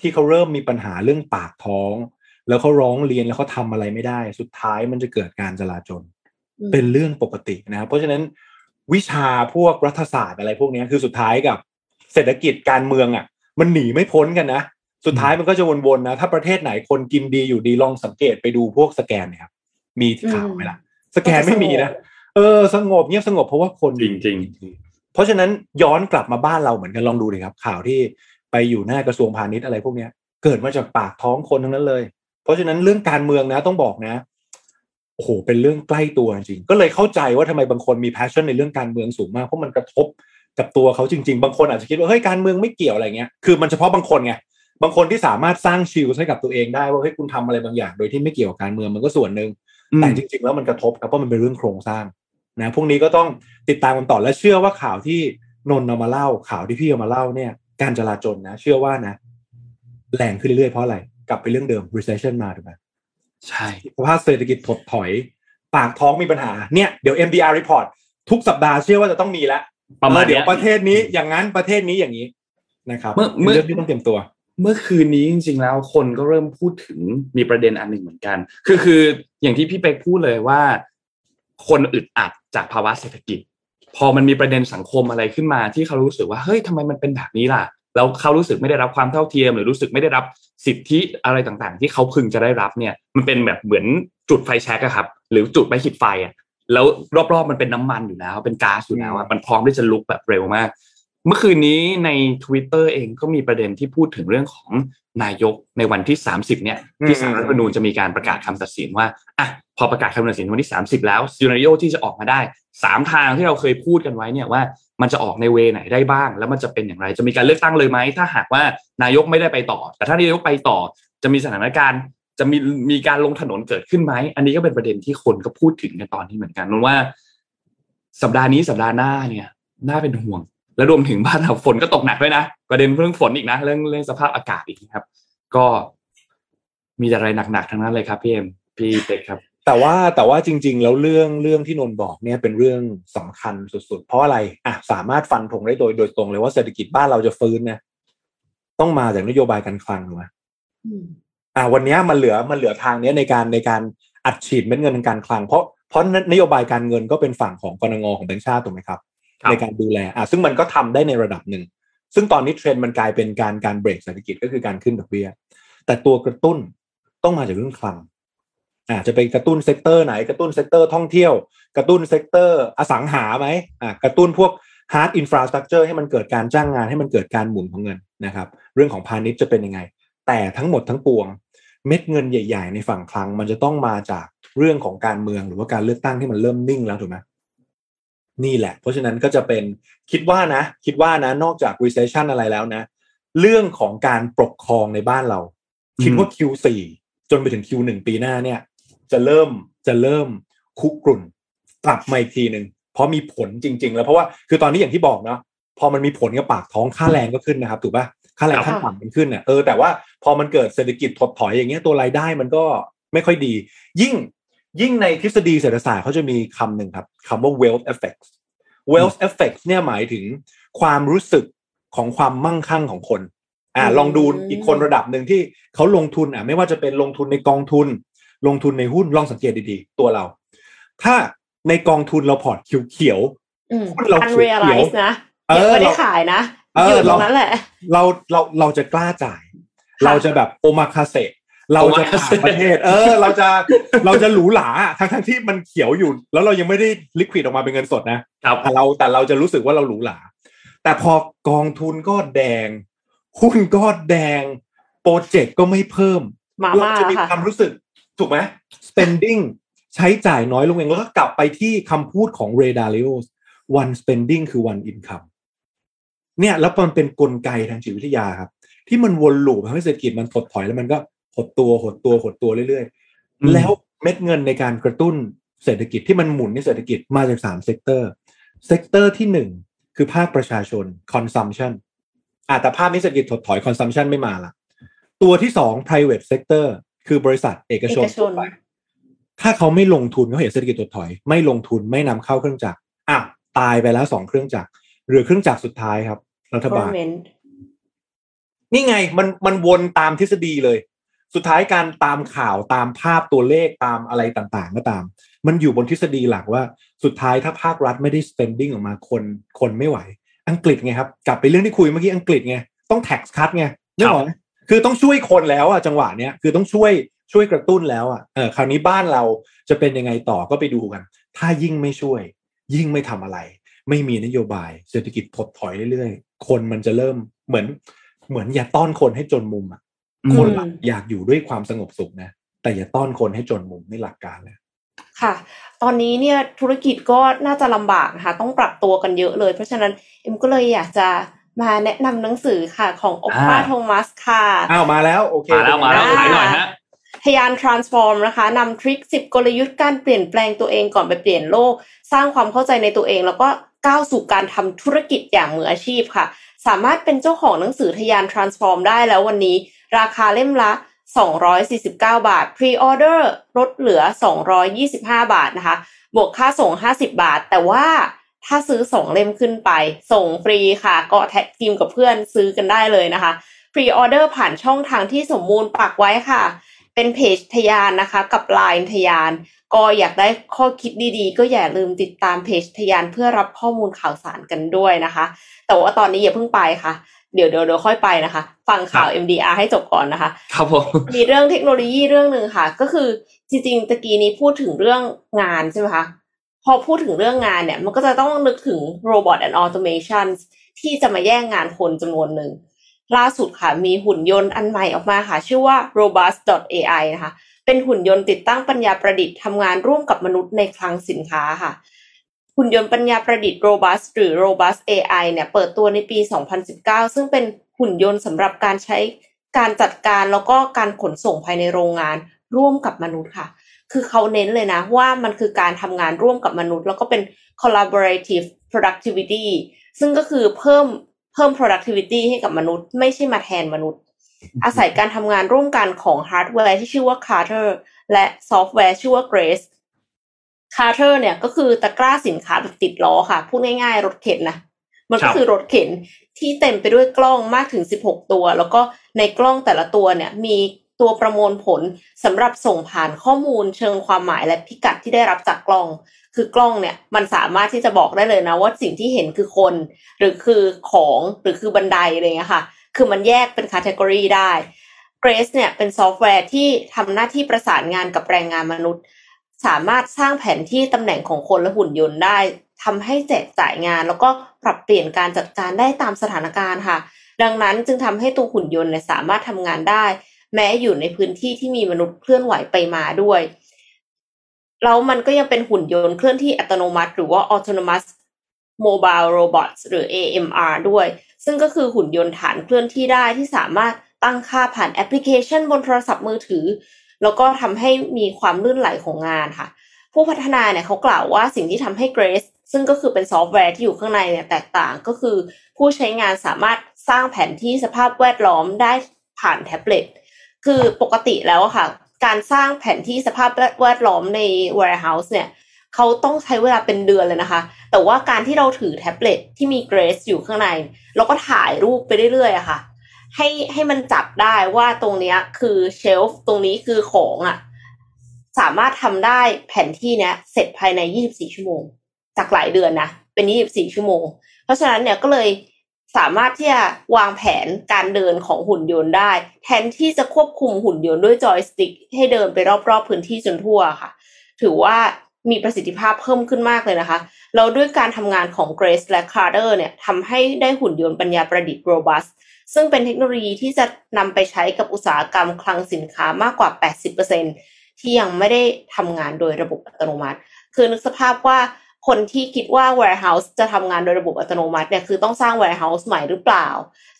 ที่เขาเริ่มมีปัญหาเรื่องปากท้อง แล้วเขาร้องเรียนแล้วเขาทำอะไรไม่ได้ สุดท้ายมันจะเกิดการจลาจลอืมเป็นเรื่องปกตินะครับ เพราะฉะนั้นวิชาพวกรัฐศาสตร์อะไรพวกเนี้ยคือสุดท้ายกับเศรษฐกิจการเมืองอะ มันหนีไม่พ้นกันนะสุดท้ายมันก็จะวนๆนะ ถ้าประเทศไหนคนกินดีอยู่ดีลองสังเกตไปดูพวกสแกนเนี่ยครับมีข่าวไหมล่ะ สแกนไม่มีนะเออสงบเงียบสงบเพราะว่าคนจริงเพราะฉะนั้นย้อนกลับมาบ้านเราเหมือนกันลองดูเลยครับ ข่าวที่ไปอยู่หน้ากระทรวงพาณิชย์อะไรพวกเนี้ย เกิดมาจากปากท้องคนทั้งนั้นเลย เพราะฉะนั้นเรื่องการเมืองนะต้องบอกนะโอ้โหเป็นเรื่องใกล้ตัวจริงๆก็เลยเข้าใจว่าทำไมบางคนมี passion ในเรื่องการเมืองสูงมากเพราะมันกระทบกับตัวเขาจริง ๆ บางคนอาจจะคิดว่าเฮ้ยการเมืองไม่เกี่ยวอะไรเงี้ยคือมันเฉพาะบางคนไงบางคนที่สามารถสร้างชิลให้กับตัวเองได้ว่าเฮ้ยคุณทำอะไรบางอย่าง โดยที่ไม่เกี่ยวกับการเมืองมันก็ส่วนหนึ่งอืม แต่จริง ๆ แล้วมันกระทบครับเพราะมันเป็นเรื่องโครงสร้างนะพวกนี้ก็ต้องติดตามกันต่อและเชื่อว่าข่าวที่นนท์เอามาเล่าข่าวที่พี่เอามาเล่าเนี่ย การจราจรนะ เชื่อว่านะแรงขึ้นเรื่อยๆเพราะอะไร กลับไปเรื่องเดิม recession มาถูกไหมใช่สภาพเศรษฐกิจถดถอย ปากท้องมีปัญหาเนี่ยเดี๋ยว MDR report ทุกสัปดาห์เชื่อว่าจะต้องมีแล้วประมาณเออเดี๋ยวเนี้ยประเทศนี้อย่างนั้นประเทศนี้อย่างนี้นะครับเมื่อเมื่อเป็นเรื่องที่ต้องเตรียมตัว เมื่อคืนนี้จริงๆแล้วคนก็เริ่มพูดถึงมีประเด็นอันหนึ่งเหมือนกัน คือคืออย่างที่พี่เป็กพูดเลยว่า คนอึดอัดจากภาวะเศรษฐกิจ พอมันมีประเด็นสังคมอะไรขึ้นมาที่เขารู้สึกว่าเฮ้ยทำไมมันเป็นแบบนี้ล่ะแล้วเขารู้สึกไม่ได้รับความเท่าเทียม หรือรู้สึกไม่ได้รับสิทธิอะไรต่างๆ ที่เขาพึงจะได้รับเนี่ย มันเป็นแบบเหมือนจุดไฟแช็กอะครับ หรือจุดไม้ขีดไฟอะแล้วรอบๆมันเป็นน้ำมันอยู่แล้ว เป็นก๊าซอยู่แล้วมันพร้อมที่จะลุกแบบเร็วมาก เมื่อคืนนี้ใน Twitter เองก็มีประเด็นที่พูดถึงเรื่องของนายกในวันที่ 30 เนี่ย ที่สารรัฐธรรมนูญจะมีการประกาศคำตัดสินว่าอะพอประกาศคำตัดสินวันที่ 30 แล้วซีนาริโอที่จะออกมาได้ 3 ทางที่เราเคยพูดกันไว้เนี่ยว่ามันจะออกในเวไหนได้บ้าง แล้วมันจะเป็นอย่างไร จะมีการเลือกตั้งเลยไหม ถ้าหากว่านายกไม่ได้ไปต่อ แต่ถ้านายกไปต่อจะมีสถานการณ์จะมีมีการลงถนนเกิดขึ้นไหม อันนี้ก็เป็นประเด็นที่คนก็พูดถึงกันตอนนี้เหมือนกันนั่นว่า สัปดาห์นี้สัปดาห์หน้าเนี่ยน่าเป็นห่วง และรวมถึงบ้านเราฝนก็ตกหนักด้วยนะประเด็นเรื่องฝนอีกนะ เรื่องเรื่องสภาพอากาศอีกนะครับ ก็มีแต่อะไรหนักๆทั้งนั้นเลยครับพี่เอ็มพี่เป็กครับ แต่ว่าแต่ว่าจริง ๆ แล้วเรื่องเรื่องที่นนท์บอกเนี่ยเป็นเรื่องสำคัญสุดๆ เพราะอะไรอะสามารถฟันธงได้โดยโดยตรงเลยว่าเศรษฐกิจบ้านเราจะฟื้นนะต้องมาจากนโยบายการคลังถูกไหมอืมอะวันเนี้ยมันเหลือมันเหลือทางเนี้ยในการในการอัดฉีดเม็ดเงินทางการคลังเพราะเพราะนโยบายการเงินก็เป็นฝั่งของกรงงของแบงก์ชาติถูกไหมครับครับ ในการดูแลอะซึ่งมันก็ทำได้ในระดับหนึ่ง ซึ่งตอนนี้เทรนด์มันกลายเป็นการการเบรกเศรษฐกิจก็คือการขึ้นดอกเบี้ย แต่ตัวกระตุ้นต้องมาจากเรื่องคลังอ่าจะไปกระตุ้น sector ไหนกระตุ้น sector ท่องเที่ยว กระตุ้น sector อสังหาไหมอ่ากระตุ้นพวก hard infrastructure ให้มันเกิดการจ้างงานให้มันเกิดการหมุนของเงินนะครับ เรื่องของพาณิชย์จะเป็นยังไง แต่ทั้งหมดทั้งปวง เม็ดเงินใหญ่ ๆ ในฝั่งคลัง มันจะต้องมาจากเรื่องของการเมืองหรือว่าการเลือกตั้งที่มันเริ่มนิ่งแล้วถูกไหม นี่แหละ เพราะฉะนั้นก็จะเป็นคิดว่านะ คิดว่านะ นอกจาก recession อะไรแล้วนะ เรื่องของการปกครองในบ้านเรา คิดว่า Q4 จนไปถึง Q1 ปีหน้าเนี่ย จะเริ่มจะเริ่มคุกรุ่นกลับมาอีกทีหนึ่งเพราะมีผลจริง ๆ แล้วเพราะว่าคือตอนนี้อย่างที่บอกเนาะพอมันมีผลกับปากท้องค่าแรงก็ขึ้นนะครับถูกปะค่าแรงครับขั้นต่ำมันขึ้นเนี่ยเออแต่ว่าพอมันเกิดเศรษฐกิจถดถอยอย่างเงี้ยตัวรายได้มันก็ไม่ค่อยดี ยิ่ง ยิ่งในทฤษฎีเศรษฐศาสตร์เขาจะมีคำหนึ่งครับคำว่า wealth effects wealth effects เนี่ยหมายถึงความรู้สึกของความมั่งคั่งของคนอ่าอืมลองดูอีกคนระดับหนึ่งที่เขาลงทุนอะไม่ว่าจะเป็นลงทุนในกองทุน ลงทุนในหุ้นลองสังเกตดีๆ ตัวเรา ถ้าในกองทุนเราพอร์ตเขียวอืมเราอันเขีเรียยวลไลซ์นะเออยังไม่ได้เราขายนะเอออยู่ตรเรางนั้นแหละๆเราเราเราจะกล้าจ่าย เราจะแบบโอมาคาเซ เราจะต่างประเทศ เออ เราจะเราจะหรูหราทั้งทั้งๆที่มันเขียวอยู่ แล้วเรายังไม่ได้ลิควิดออกมาเป็นเงินสดนะครับแต่เราแต่เราจะรู้สึกว่าเราหรูหราแต่พอกองทุนก็แดง หุ้นก็แดง โปรเจกต์ก็ไม่เพิ่มมาเราม่าจะมีค่ะความรู้สึกถูกไหม spending ใช้จ่ายน้อยลงเองแล้วก็กลับไปที่คำพูดของ Ray Dalio one spending คือ one income เนี่ยแล้วมันเป็นกลไกทางจิตวิทยาครับ ที่มันวน loop ทำให้เศรษฐกิจมันถดถอยแล้วมันก็ หดตัวหดตัวหดตัวเรื่อยอืมๆแล้วเม็ดเงินในการกระตุ้นเศรษฐกิจที่มันหมุนในเศรษฐกิจมาจากสาม sector sector ที่หนึ่งคือภาคประชาชน consumption อะแต่ภาพนี้เศรษฐกิจถดถอย consumption ไม่มาละตัวที่สอง private sector คือบริษัทเอกชนเอกชนทั่วไปถ้าเขาไม่ลงทุนเขาเห็นเศรษฐกิจถดถอย ไม่ลงทุนไม่นำเข้าเครื่องจักรอะตายไปแล้วสองเครื่องจักรเหลือเครื่องจักรสุดท้ายครับ รัฐบาล government นี่ไงมันมันวนตามทฤษฎีเลย สุดท้ายการตามข่าวตามภาพตัวเลขตามอะไรต่างๆ ก็ตาม มันอยู่บนทฤษฎีหลักว่าสุดท้ายถ้าภาครัฐไม่ได้ spending ออกมาคนคนไม่ไหว อังกฤษไงครับ กลับไปเรื่องที่คุยเมื่อกี้อังกฤษไงต้อง tax cut ไงนึกออกไหมคือต้องช่วยคนแล้วอะจังหวะเนี้ยคือต้องช่วยช่วยกระตุ้นแล้วอะเออคราวนี้บ้านเราจะเป็นยังไงต่อก็ไปดูกัน ถ้ายิ่งไม่ช่วย ยิ่งไม่ทำอะไร ไม่มีนโยบาย เศรษฐกิจถดถอยเรื่อยๆ คนมันจะเริ่มเหมือนเหมือนอย่าต้อนคนให้จนมุมอะ คนหลักอยากอยู่ด้วยความสงบสุขนะ แต่อย่าต้อนคนให้จนมุมนี่หลักการเลยค่ะ ตอนนี้เนี่ยธุรกิจก็น่าจะลำบากนะคะต้องปรับตัวกันเยอะเลย เพราะฉะนั้นเอ็มก็เลยอยากจะมาแนะนำหนังสือค่ะของโอปาอ่าโทมัสค่ะอ้าวมาแล้วโอเคมาแล้วมาแล้วขายหน่อยฮะทยาน transform นะคะนำทริค10กลยุทธ์การเปลี่ยนแปลงตัวเองก่อนไปเปลี่ยนโลก สร้างความเข้าใจในตัวเอง แล้วก็ก้าวสู่การทำธุรกิจอย่างมืออาชีพค่ะ สามารถเป็นเจ้าของหนังสือทยาน transform ได้แล้ววันนี้ ราคาเล่มละ 249 บาท pre-order ลดเหลือ 225 บาทนะคะ บวกค่าส่ง 50 บาท แต่ว่าถ้าซื้อ 2 เล่มขึ้นไป ส่งฟรีค่ะ ก็แท็กทีมกับเพื่อนซื้อกันได้เลยนะคะ pre-order ผ่านช่องทางที่สมมูลปักไว้ค่ะ เป็นเพจทยานนะคะ กับ Line ทยาน ก็อยากได้ข้อคิดดีๆ ก็อย่าลืมติดตามเพจทยานเพื่อรับข้อมูลข่าวสารกันด้วยนะคะ แต่ว่าตอนนี้อย่าเพิ่งไปค่ะ เดี๋ยวเดี๋ยวเดี๋ยวค่อยไปนะคะ ฟังข่าว MDR ให้จบก่อนนะคะ ครับผม มีเรื่องเทคโนโลยีเรื่องหนึ่งค่ะ ก็คือจริงๆตะกี้นี้พูดถึงเรื่องงานใช่ไหมคะ พอพูดถึงเรื่องงานเนี่ย มันก็จะต้องนึกถึง Robot and Automation ที่จะมาแย่งงานคนจำนวนหนึ่ง ล่าสุดค่ะ มีหุ่นยนต์อันใหม่ออกมาค่ะ ชื่อว่า robust.ai นะคะ เป็นหุ่นยนต์ติดตั้งปัญญาประดิษฐ์ทำงานร่วมกับมนุษย์ในคลังสินค้าค่ะ หุ่นยนต์ปัญญาประดิษฐ์ Robust หรือ Robust AI เนี่ยเปิดตัวในปี 2019 ซึ่งเป็นหุ่นยนต์สำหรับการใช้การจัดการแล้วก็การขนส่งภายในโรงงานร่วมกับมนุษย์ค่ะ คือเขาเน้นเลยนะว่ามันคือการทำงานร่วมกับมนุษย์ แล้วก็เป็น collaborative productivity ซึ่งก็คือเพิ่มเพิ่ม productivity ให้กับมนุษย์ ไม่ใช่มาแทนมนุษย์ อาศัยการทำงานร่วมกันของฮาร์ดแวร์ที่ชื่อว่า Carter และซอฟต์แวร์ชื่อว่า Grace Carter เนี่ยก็คือตะกร้าสินค้าแบบติดล้อค่ะ พูดง่ายๆ รถเข็นนะ มันครัก็บคือรถเข็นที่เต็มไปด้วยกล้องมากถึง 16 ตัว แล้วก็ในกล้องแต่ละตัวเนี่ยมีตัวประมวลผลสำหรับส่งผ่านข้อมูลเชิงความหมายและพิกัดที่ได้รับจากกล้อง คือกล้องเนี่ยมันสามารถที่จะบอกได้เลยนะว่าสิ่งที่เห็นคือคน หรือคือของหรือคือบันไดอะไรเงี้ยค่ะ คือมันแยกเป็นค a t e g o r y ได้ Grace เนี่ยเป็นซอฟต์แวร์ที่ทำหน้าที่ประสานงานกับแรงงานมนุษย์ สามารถสร้างแผนที่ตำแหน่งของคนและหุ่นยนต์ได้ทำให้แจกจ่ายงาน แล้วก็ปรับเปลี่ยนการจัดการได้ตามสถานการณ์ค่ะ ดังนั้นจึงทำให้ตัวหุ่นยนต์เนี่ยสามารถทำงานได้ แม้อยู่ในพื้นที่ที่มีมนุษย์เคลื่อนไหวไปมาด้วยแล้วมันก็ยังเป็นหุ่นยนต์เคลื่อนที่อัตโนมัติ หรือว่า autonomous mobile robots หรือ AMR ด้วย ซึ่งก็คือหุ่นยนต์ฐานเคลื่อนที่ได้ที่สามารถตั้งค่าผ่านแอปพลิเคชันบนโทรศัพท์มือถือ แล้วก็ทำให้มีความลื่นไหลของงานค่ะ ผู้พัฒนาเนี่ยเขากล่าวว่าสิ่งที่ทำให้ Grace ซึ่งก็คือเป็นซอฟต์แวร์ที่อยู่ข้างในเนี่ยแตกต่างก็คือ ผู้ใช้งานสามารถสร้างแผนที่สภาพแวดล้อมได้ผ่านแท็บเล็ตคือปกติแล้วค่ะ การสร้างแผนที่สภาพแวดล้อมใน warehouse เนี่ยเขาต้องใช้เวลาเป็นเดือนเลยนะคะ แต่ว่าการที่เราถือแท็บเล็ตที่มี Grace อยู่ข้างในแล้วก็ถ่ายรูปไปเรื่อยๆอะค่ะ ให้ให้มันจับได้ว่าตรงเนี้ย คือเชลฟ์ตรงนี้คือของอะสามารถทำได้แผนที่เนี้ยเสร็จภายใน 24 ชั่วโมง จากหลายเดือนนะเป็น 24 ชั่วโมง เพราะฉะนั้นเนี่ยก็เลยสามารถที่จะวางแผนการเดินของหุ่นยนต์ได้ แทนที่จะควบคุมหุ่นยนต์ด้วยจอยสติ๊กให้เดินไปรอบๆพื้นที่จนทั่วค่ะ ถือว่ามีประสิทธิภาพเพิ่มขึ้นมากเลยนะคะแล้วด้วยการทำงานของ Grace และ Carter เนี่ยทำให้ได้หุ่นยนต์ปัญญาประดิษฐ์ Robust ซึ่งเป็นเทคโนโลยีที่จะนำไปใช้กับอุตสาหกรรมคลังสินค้ามากกว่า 80%ที่ยังไม่ได้ทำงานโดยระบบอัตโนมัติ คือนึกสภาพว่าคนที่คิดว่า warehouse จะทำงานโดยระบบอัตโนมัติเนี่ยคือต้องสร้าง warehouse ใหม่หรือเปล่า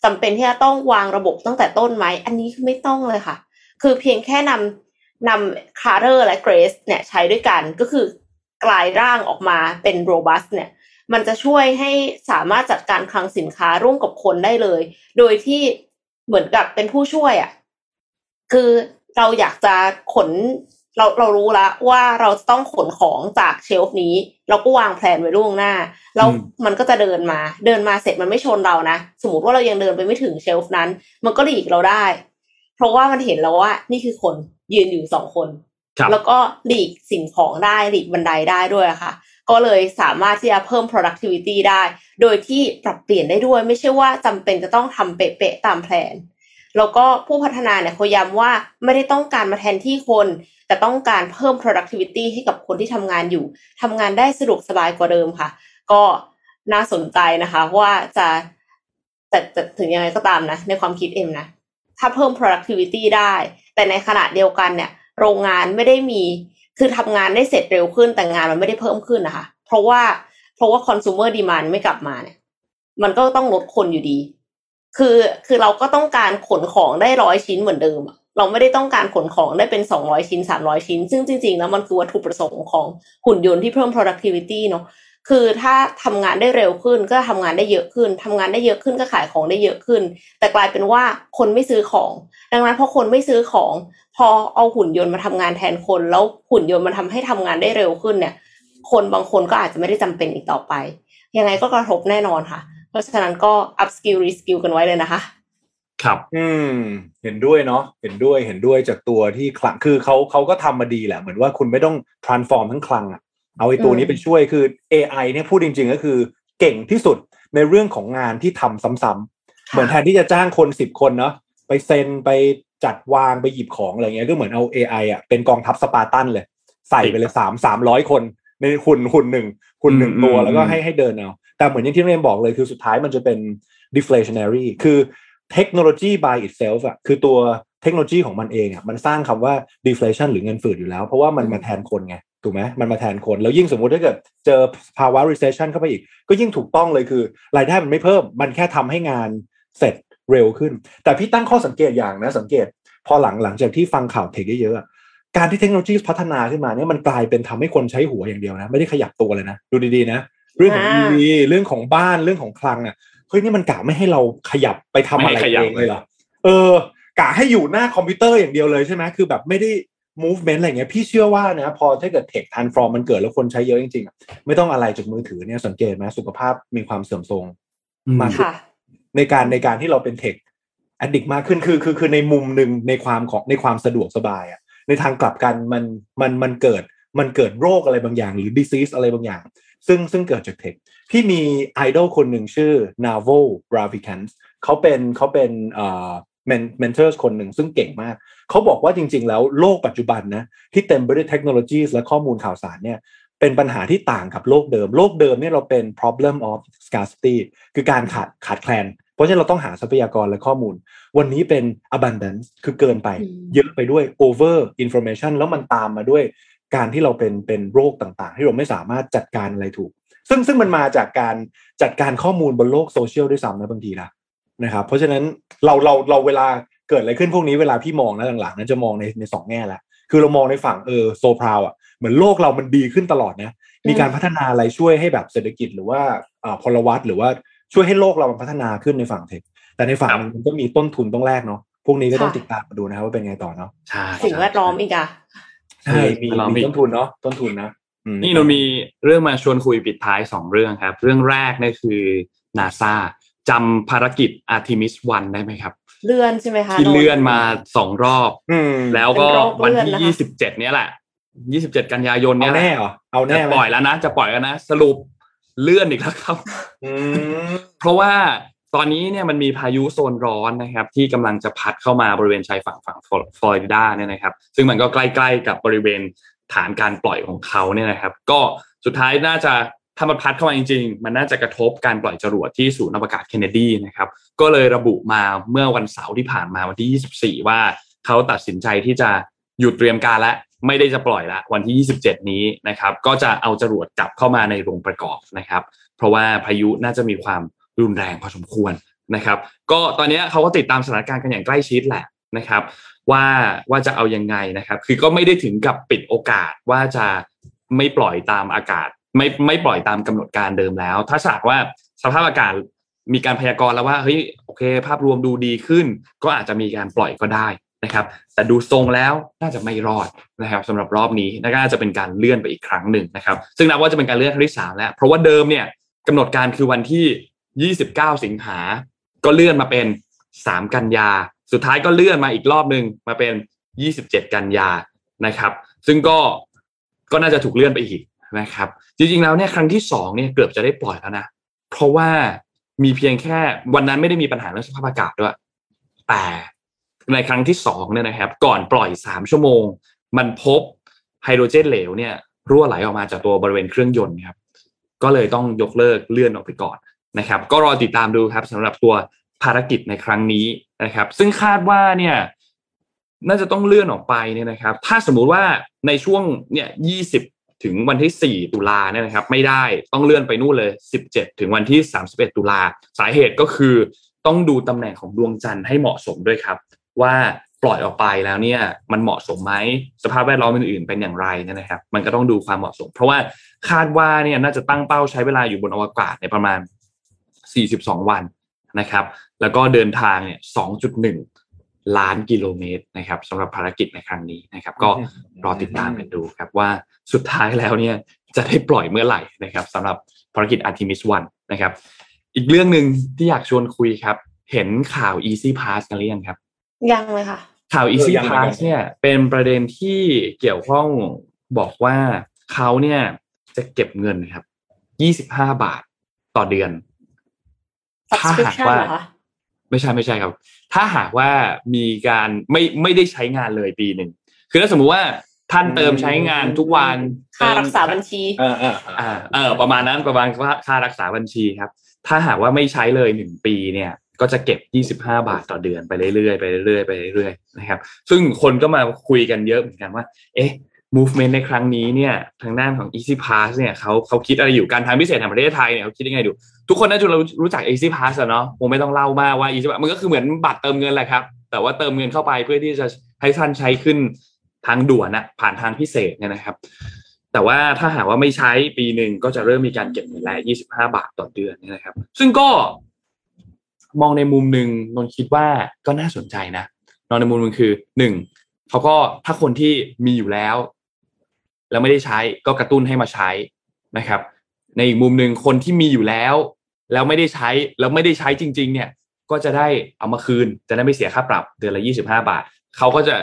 จำเป็นที่จะต้องวางระบบตั้งแต่ต้นไหม อันนี้คือไม่ต้องเลยค่ะ คือเพียงแค่นำนำ Carter และ Grace เนี่ยใช้ด้วยกันก็คือกลายร่างออกมาเป็น robust เนี่ย มันจะช่วยให้สามารถจัดการคลังสินค้าร่วมกับคนได้เลย โดยที่เหมือนกับเป็นผู้ช่วยอะ่ะ คือเราอยากจะขนเราเรารู้แล้วว่าเราต้องขนของจากเชลฟ์นี้ เราก็วางแผนไว้ล่วงหน้า แล้วมันก็จะเดินมา เดินมาเสร็จมันไม่ชนเรานะ สมมติว่าเรายังเดินไปไม่ถึงเชลฟ์นั้น มันก็หลีกเราได้ เพราะว่ามันเห็นแล้วว่า นี่คือคนยืนอยู่สองคน แล้วก็หลีกสิ่งของได้หลีกบันไดได้ด้วยค่ะ ก็เลยสามารถที่จะเพิ่ม productivity ได้ โดยที่ปรับเปลี่ยนได้ด้วย ไม่ใช่ว่าจำเป็นจะต้องทำเป๊ะๆตามแผนแล้วก็ผู้พัฒนาเนี่ยเขาย้ำว่าไม่ได้ต้องการมาแทนที่คน แต่ต้องการเพิ่ม productivity ให้กับคนที่ทำงานอยู่ทำงานได้สะดวกสบายกว่าเดิมค่ะ ก็น่าสนใจนะคะว่าจะแต่ถึงยังไงก็ตามนะ ในความคิดเอ็มนะ ถ้าเพิ่ม productivity ได้ แต่ในขณะเดียวกันเนี่ย โรงงานไม่ได้มี คือทำงานได้เสร็จเร็วขึ้นแต่งานมันไม่ได้เพิ่มขึ้นนะคะ เพราะว่าเพราะว่า consumer demand ไม่กลับมาเนี่ย มันก็ต้องลดคนอยู่ดี คือคือเราก็ต้องการขนของได้ร้อยชิ้นเหมือนเดิมเราไม่ได้ต้องการขนของได้เป็นสองร้อยชิ้นสามร้อยชิ้น ซึ่งจริงๆแล้วมันคือวัตถุประสงค์ของหุ่นยนต์ที่เพิ่ม productivity เนาะคือถ้าทำงานได้เร็วขึ้นก็ทำงานได้เยอะขึ้นทำงานได้เยอะขึ้นก็ขายของได้เยอะขึ้น แต่กลายเป็นว่าคนไม่ซื้อของ ดังนั้นพอคนไม่ซื้อของ พอเอาหุ่นยนต์มาทำงานแทนคน แล้วหุ่นยนต์มันทำให้ทำงานได้เร็วขึ้นเนี่ย คนบางคนก็อาจจะไม่ได้จำเป็นอีกต่อไป ยังไงก็กระทบแน่นอนค่ะ เพราะฉะนั้นก็ up skill re skill กันไว้เลยนะคะ ครับ อืม เห็นด้วยเนาะเห็นด้วยเห็นด้วยจากตัวที่คลังคือเขาเขาก็ทำมาดีแหละ เหมือนว่าคุณไม่ต้อง transform ทั้งคลังอะเอาไอ้ตัวนี้ไปช่วยคือ AI เนี่ยพูดจริง ๆ ก็คือเก่งที่สุดในเรื่องของงานที่ทำซ้ำๆเหมือนแทนที่จะจ้างคนสิบคนเนาะไปเซ็นไป จัดวางไปหยิบของอะไรเงี้ยก็เหมือนเอา AI อะเป็นกองทัพสปาร์ตันเลย ใส่ไปเลยสามสามร้อยคนในหุ่นหุ่นหนึ่งหุ่นหนึ่งตัวแล้วก็ให้ให้เดินเอาแต่เหมือนอย่างที่เรียนบอกเลยคือสุดท้ายมันจะเป็น deflationary คือเทคโนโลยี by itself อะคือตัวเทคโนโลยีของมันเองอะมันสร้างคำว่า deflation หรือเงินฝืดอยู่แล้ว เพราะว่ามันมาแทนคนไงถูกไหมมันมาแทนคน แล้วยิ่งสมมุติถ้าเกิดเจอภาวะ recession เข้าไปอีก ก็ยิ่งถูกต้องเลยคือ รายได้มันไม่เพิ่ม มันแค่ทำให้งานเสร็จ เร็วขึ้น แต่พี่ตั้งข้อสังเกตอย่างนะสังเกต พอหลังหลังจากที่ฟังข่าวเทคเยอะๆการที่เทคโนโลยีพัฒนาขึ้นมาเนี่ยมันกลายเป็นทำให้คนใช้หัวอย่างเดียวนะ ไม่ได้ขยับตัวเลยนะ ดูดีๆนะ เรื่องของ EV เรื่องของบ้านเรื่องของคลังอะเฮ้ยนี่มันกะไม่ให้เราขยับไปทำอะไรเองเลยเหรอเออกะให้อยู่หน้าคอมพิวเตอร์อย่างเดียวเลยใช่ไหมคือแบบไม่ได้ movement อะไรเงี้ยพี่เชื่อว่านะพอถ้าเกิด tech transform มันเกิดแล้วคนใช้เยอะจริงๆไม่ต้องอะไรจากมือถือเนี่ยสังเกตไหมสุขภาพมีความเสื่อมโทรมมาก ในการในการที่เราเป็น tech addict มากขึ้นคือคือคือในมุมหนึ่งในความของในความสะดวกสบายอะในทางกลับกันมันมันมันเกิดมันเกิดโรคอะไรบางอย่าง หรือ disease อะไรบางอย่าง ซึ่งซึ่งเกิดจากเทคพี่มีไอดอลคนหนึ่งชื่อ Navo Ravikant เขาเป็นเขาเป็นเอ่อเมนเทอร์คนหนึ่งซึ่งเก่งมาก เขาบอกว่าจริง ๆ แล้วโลกปัจจุบันนะที่เต็มไปด้วยเทคโนโลยีและข้อมูลข่าวสารเนี่ยเป็นปัญหาที่ต่างกับโลกเดิม โลกเดิมเนี่ยเราเป็น problem of scarcity คือการขาดขาดแคลน เพราะฉะนั้นเราต้องหาทรัพยากรและข้อมูล วันนี้เป็น abundance คือเกินไป เยอะไปด้วย over information แล้วมันตามมาด้วยการที่เราเป็นเป็นโรคต่างๆ ที่เราไม่สามารถจัดการอะไรถูก ซึ่งซึ่งมันมาจากการจัดการข้อมูลบนโลกโซเชียลด้วยซ้ำนะบางทีนะนะครับเพราะฉะนั้นเราเราเราเวลาเกิดอะไรขึ้นพวกนี้เวลาพี่มองนะหลังๆนั้นจะมองในในสองแง่ละคือเรามองในฝั่งเออ so proud อะเหมือนโลกเรามันดีขึ้นตลอดนะมีการพัฒนาอะไรช่วยให้แบบเศรษฐกิจหรือว่าอ่าพลวัตหรือว่า ช่วยให้โลกเรามันพัฒนาขึ้นในฝั่ง tech แต่ในฝั่งมันก็มีต้นทุนต้องแลกเนาะพวกนี้ก็ต้องติดตามมาดูนะครับว่าเป็นไงต่อเนาะใช่สิ่งแวดล้อมอีกอะใช่มีมีต้นทุนเนาะต้นทุนนะนี่เรามีเรื่องมาชวนคุยปิดท้ายสองเรื่องครับ เรื่องแรกนี่คือนาซาจำภารกิจอาร์ทิมิสวันได้ไหมครับ เลื่อนใช่ไหมคะที่เลื่อนมาสองรอบแล้วก็วันที่ยี่สิบเจ็ดเนี้ยแหละยี่สิบเจ็ดกันยายนเนี้ยแน่เหรอเอาแน่ปล่อยแล้วนะ จะปล่อยแล้วนะ สรุป เลื่อนอีกแล้วครับเพราะว่าตอนนี้เนี่ยมันมีพายุโซนร้อนนะครับ ที่กำลังจะพัดเข้ามาบริเวณชายฝั่งฝั่งฟลอริดาเนี่ยนะครับ ซึ่งมันก็ใกล้ๆกับบริเวณฐานการปล่อยของเขาเนี่ยนะครับ ก็สุดท้ายน่าจะถ้ามันพัดเข้ามาจริง ๆ มันน่าจะกระทบการปล่อยจรวดที่ศูนย์อวกาศเคนเนดีนะครับ ก็เลยระบุมาเมื่อวันเสาร์ที่ผ่านมาวันที่ 24 ว่าเขาตัดสินใจที่จะหยุดเตรียมการและ ไม่ได้จะปล่อยละวันที่ 27 นี้นะครับก็จะเอาจรวดกลับเข้ามาในโรงประกอบนะครับ เพราะว่าพายุน่าจะมีความรุนแรงพอสมควรนะครับ ก็ตอนนี้เขาก็ติดตามสถานการณ์กันอย่างใกล้ชิดแหละนะครับ ว่าว่าจะเอายังไงนะครับ คือก็ไม่ได้ถึงกับปิดโอกาสว่าจะไม่ปล่อยตามอากาศ ไม่ไม่ปล่อยตามกำหนดการเดิมแล้ว ถ้าฉากว่าสภาพอากาศมีการพยากรณ์แล้วว่าเฮ้ยโอเค ภาพรวมดูดีขึ้น ก็อาจจะมีการปล่อยก็ได้ นะครับแต่ดูทรงแล้วน่าจะไม่รอดนะครับสำหรับรอบนี้น่าจะเป็นการเลื่อนไปอีกครั้งหนึ่งนะครับ ซึ่งนับว่าจะเป็นการเลื่อนครั้งที่สามแล้ว เพราะว่าเดิมเนี่ยกำหนดการคือวันที่ 29 สิงหา ก็เลื่อนมาเป็น 3 กันยา สุดท้ายก็เลื่อนมาอีกรอบหนึ่งมาเป็น 27 กันยานะครับ ซึ่งก็ก็น่าจะถูกเลื่อนไปอีกนะครับ จริงๆแล้วเนี่ยครั้งที่สองเนี่ยเกือบจะได้ปล่อยแล้วนะเพราะว่ามีเพียงแค่วันนั้นไม่ได้มีปัญหาเรื่องสภาพอากาศด้วย แต่ ในครั้งที่สองเนี่ยนะครับ ก่อนปล่อยสามชั่วโมง มันพบไฮโดรเจนเหลวเนี่ยรั่วไหลออกมาจากตัวบริเวณเครื่องยนต์ครับก็เลยต้องยกเลิกเลื่อนออกไปก่อนนะครับ ก็รอติดตามดูครับสำหรับตัวภารกิจในครั้งนี้นะครับ ซึ่งคาดว่าเนี่ยน่าจะต้องเลื่อนออกไปเนี่ยนะครับ ถ้าสมมุติว่าในช่วงเนี่ยยี่สิบถึงวันที่ 4 ตุลาเนี่ยนะครับ ไม่ได้ต้องเลื่อนไปนู่นเลย 17 ถึงวันที่ 31 ตุลา สาเหตุก็คือต้องดูตำแหน่งของดวงจันทร์ให้เหมาะสมด้วยครับ ว่าปล่อยออกไปแล้วเนี่ยมันเหมาะสมไหมสภาพแวดล้อมอื่นๆเป็นอย่างไรเนี่ยนะครับ มันก็ต้องดูความเหมาะสม เพราะว่าคาดว่าเนี่ยน่าจะตั้งเป้าใช้เวลาอยู่บนอวกาศในประมาณ 42 วันนะครับ แล้วก็เดินทางเนี่ย 2.1 ล้านกิโลเมตรนะครับสำหรับภารกิจในครั้งนี้นะครับ ก็รอติดตามกันดูครับว่าสุดท้ายแล้วเนี่ยจะได้ปล่อยเมื่อไหร่นะครับสำหรับภารกิจ Artemis 1นะครับ อีกเรื่องหนึ่งที่อยากชวนคุยครับ เห็นข่าว Easy Pass กันหรือยังครับ ยังเลยค่ะ ข่าว Easy Pass เนี่ย เป็นประเด็นที่เกี่ยวข้องบอกว่าเขาเนี่ยจะเก็บเงินครับ25บาทต่อเดือน ถ้าหากว่า ไม่ใช่ไม่ใช่ครับ ถ้าหากว่ามีการไม่ไม่ได้ใช้งานเลยปีหนึ่งคือถ้าสมมุติว่าท่านเติมใช้งานทุกวันค่ารักษาบัญชีอ่าอ่าอ่าเออประมาณนั้นประมาณค่ารักษาบัญชีครับ ถ้าหากว่าไม่ใช้เลยหนึ่งปีเนี่ย ก็จะเก็บ 25 บาทต่อเดือนไปเรื่อยๆไปเรื่อยๆไปเรื่อยๆนะครับ ซึ่งคนก็มาคุยกันเยอะเหมือนกันว่า เอ๊ะ movement ในครั้งนี้เนี่ยทางด้านของ Easy Pass เนี่ยเขาเขาคิดอะไรอยู่การทางพิเศษแห่งประเทศไทยเนี่ยเขาคิดยังไงดูทุกคนน่าจะรู้รู้จัก Easy Pass เนาะคงไม่ต้องเล่ามากว่า Easy Pass มันก็คือเหมือนบัตรเติมเงินแหละครับ แต่ว่าเติมเงินเข้าไปเพื่อที่จะให้ท่านใช้ขึ้นทางด่วนนะผ่านทางพิเศษเนี่ยนะครับ แต่ว่าถ้าหากว่าไม่ใช้ปีหนึ่งก็จะเริ่มมีการเก็บเงินแล้ว25 บาทต่อเดือนเนี่ยนะครับ ซึ่งก็ มองในมุมหนึ่งนนคิดว่าก็น่าสนใจนะมองในมุมหนึงคือหนึ่งเขาก็ถ้าคนที่มีอยู่แล้ว แล้วไม่ได้ใช้ก็กระตุ้นให้มาใช้นะครับ ในอีกมุมหนึ่งคนที่มีอยู่แล้ว แล้วไม่ได้ใช้แล้วไม่ได้ใช้จริง ๆ เนี่ย ก็จะได้เอามาคืน จะได้ไม่เสียค่าปรับเดือนละ25บาทเขาก็จะ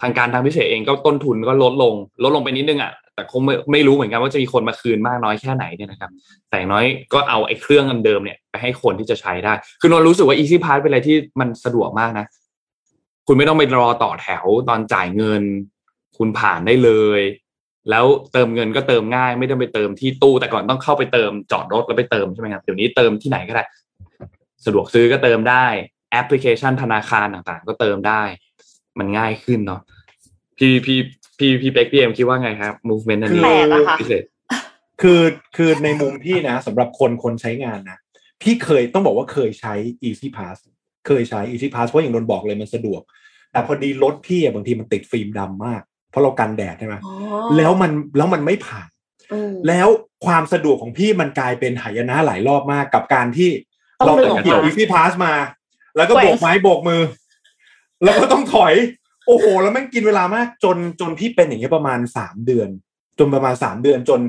ทางการทางพิเศษเองก็ต้นทุนก็ลดลง ลดลงไปนิดนึงอะ แต่คงไม่ไม่รู้เหมือนกันว่าจะมีคนมาคืนมากน้อยแค่ไหนเนี่ยนะครับ แต่น้อยก็เอาไอ้เครื่องเดิมเนี่ยไปให้คนที่จะใช้ได้ คือนนรู้สึกว่า Easy Pass เป็นอะไรที่มันสะดวกมากนะ คุณไม่ต้องไปรอต่อแถวตอนจ่ายเงิน คุณผ่านได้เลย แล้วเติมเงินก็เติมง่าย ไม่ต้องไปเติมที่ตู้ แต่ก่อนต้องเข้าไปเติมจอดรถแล้วไปเติมใช่ไหมครับเดี๋ยวนี้เติมที่ไหนก็ได้ สะดวกซื้อก็เติมได้แอปพลิเคชันธนาคารต่างๆ ก็เติมได้ มันง่ายขึ้นเนาะพี่พี่ พี่พี่เป็กพี่เอ็มคิดว่าไงครับ movement อันนี้แปลกอะค่ะพิเศษคือคือในมุมพี่นะสำหรับคนคนใช้งานนะ พี่เคยต้องบอกว่าเคยใช้ Easy Pass เคยใช้ Easy Pass เพราะอย่างนนบอกเลยมันสะดวก แต่พอดีรถพี่อะบางทีมันติดฟิล์มดำมาก เพราะเรากันแดดใช่ไหมอ๋อแล้วมันแล้วมันไม่ผ่านอืมแล้วความสะดวกของพี่มันกลายเป็นหายนะหลายรอบมากกับการที่ต้องเราดึงต้องออกหยิบมา Easy Pass มา แล้วก็แกว่โบงกไม้โบกมือ แล้วก็ต้องถอย โอ้โห แล้วแม่งกินเวลามากจนจนพี่เป็นอย่างเงี้ยประมาณสามเดือน จนประมาณสามเดือนจน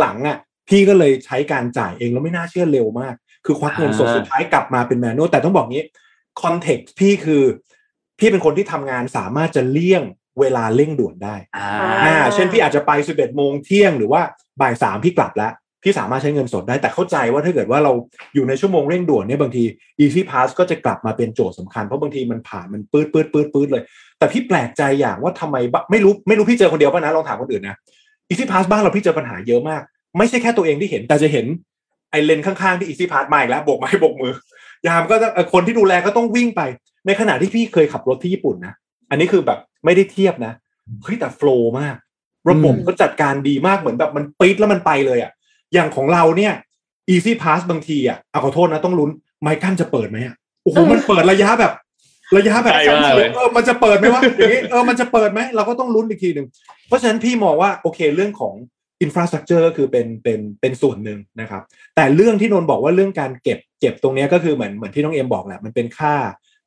หลังๆอะ พี่ก็เลยใช้การจ่ายเองแล้วไม่น่าเชื่อเร็วมาก คือควักเงินสดอ่าสุดท้ายกลับมาเป็นแมนนวลแต่ต้องบอกงี้คอนเท็กซ์พี่คือ พี่เป็นคนที่ทำงานสามารถจะเลี่ยงเวลาเร่งด่วนได้อ่าอ่า เช่นพี่อาจจะไป 11 โมงเที่ยงหรือว่าบ่ายสามพี่กลับแล้ว พี่สามารถใช้เงินสดได้แต่เข้าใจว่าถ้าเกิดว่าเราอยู่ในชั่วโมงเร่งด่วนเนี่ยบางที Easy Pass ก็จะกลับมาเป็นโจทย์สำคัญเพราะบางทีมันผ่านมันปืดปืดปืดปืดเลย แต่พี่แปลกใจอย่างว่าทำไมบะไม่รู้ไม่รู้พี่เจอคนเดียวป่ะนะลองถามคนอื่นนะ Easy Pass บ้านเราพี่เจอปัญหาเยอะมาก ไม่ใช่แค่ตัวเองที่เห็นแต่จะเห็นไอ้เลนข้างๆที่ Easy Pass มาอีกแล้วโบกไม้โบกมือ ยามก็ต้องเอ่อคนที่ดูแลก็ต้องวิ่งไป ในขณะที่พี่เคยขับรถที่ญี่ปุ่นนะอันนี้คือแบบไม่ได้เทียบนะเฮ้ยแต่ flow มาก ระบบอืมก็จัดการดีมากเหมือนแบบมันปี๊ดแล้วมันไปเลยอะ อย่างของเราเนี่ย Easy Pass บางทีอะเอาขอโทษนะต้องลุ้นไม้กั้นจะเปิดไหมอะโอ้โหมันเปิดระยะแบบ ระยะแบบใกล้มากเลยเออมันจะเปิดไหมวะอย่างนี้เออมันจะเปิดไหมเราก็ต้องลุ้นอีกทีหนึ่งเพราะฉะนั้นพี่มองว่าโอเคเรื่องของ infrastructure คือเป็นเป็นเป็นส่วนหนึ่งนะครับ แต่เรื่องที่นนท์บอกว่าเรื่องการเก็บเก็บตรงเนี้ยก็คือเหมือนเหมือนที่น้องเอ็มบอกแหละมันเป็นค่า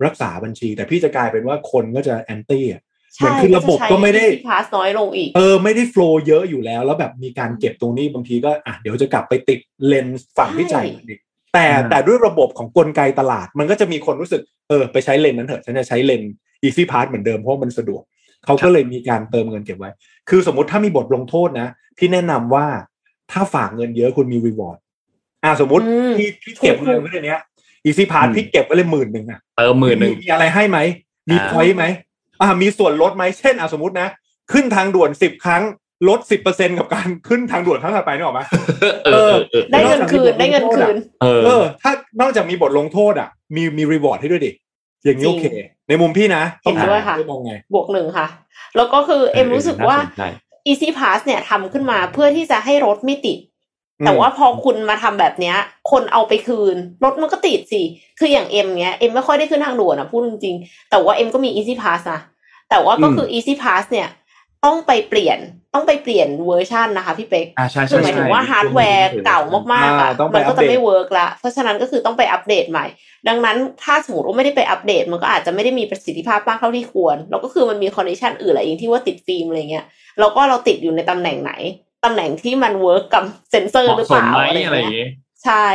รักษาบัญชี แต่พี่จะกลายเป็นว่าคนก็จะแอนตี้อะ เหมือนใช่คือระบบก็ไม่ได้จะใช้ Easy Pass น้อยลงอีก เออไม่ได้ flow เยอะอยู่แล้ว แล้วแบบมีการเก็บตรงนี้บางทีก็อะเดี๋ยวจะกลับไปติดเลนส์ฝั่งที่จ่ายเงินอีกแต่อ่าแต่ด้วยระบบของกลไกตลาด มันก็จะมีคนรู้สึกเออไปใช้เลนนั้นเถอะฉันจะใช้เลน Easy Pass เหมือนเดิมเพราะมันสะดวกเขาก็เลยมีการเติมเงินเก็บไว้ คือสมมติถ้ามีบทลงโทษนะ พี่แนะนำว่าถ้าฝากเงินเยอะคุณมี rewardอ่าสมมติอืมพี่พี่เก็บเงินไว้ในเนี้ย Easy Pass อืมพี่เก็บไว้เลยหมื่นหนึ่งอะเติมหมื่นหนึ่งมีอะไรให้ไหมมีอ่า point ไหม อ่ามีส่วนลดไหมเช่นอะสมมตินะ ขึ้นทางด่วนสิบครั้งลดสิบเปอร์เซ็นกับการขึ้นทางด่วนครั้งต่อไปนึกออกไหมเออเออเออ ได้เงินคืนได้เงินคืนเออเออ ถ้านอกจากมีบทลงโทษอะ มีมี reward ให้ด้วยดิอย่างนี้จริโองเค ในมุมพี่นะเห็นด้วยค่ะไม่มองไงบวกหนึ่งค่ะ แล้วก็คือเอ็มรู้สึกว่าน่าสนใจ Easy Pass เนี่ยทำขึ้นมาเพื่อที่จะให้รถไม่ติดอืม แต่ว่าพอคุณมาทำแบบเนี้ย คนเอาไปคืน รถมันก็ติดสิ คืออย่างเอ็มเนี้ยเอ็มไม่ค่อยได้ขึ้นทางด่วนนะพูดจริงๆ แต่ว่าเอ็มก็มี Easy Pass นะ แต่ว่าก็คือ Easy Pass เนี่ย ต้องไปเปลี่ยนต้องไปเปลี่ยนเวอร์ชันนะคะพี่เป๊กอ่าใช่คืใช่อหมายถึงใช่ว่าฮาร์ดแวร์เก่ามากๆอะอ่าต้องไปมันก็จะอัปเดตไม่ work ละเพราะฉะนั้นก็คือต้องไปอัปเดตใหม่ ดังนั้นถ้าสมมติว่าไม่ได้ไปอัปเดต มันก็อาจจะไม่ได้มีประสิทธิภาพมากเท่าที่ควร แล้วก็คือมันมี condition อื่นอะไรอย่างที่ว่าติดฟิล์มอะไรเงี้ยแล้วก็เราติดอยู่ในตำแหน่งไหน ตำแหน่งที่มันเวิร์กกับเซนเซอร์เหหรือมาะสเปมล่าไหมอะไรอะไรอย่างเงี้ยงี้ใช่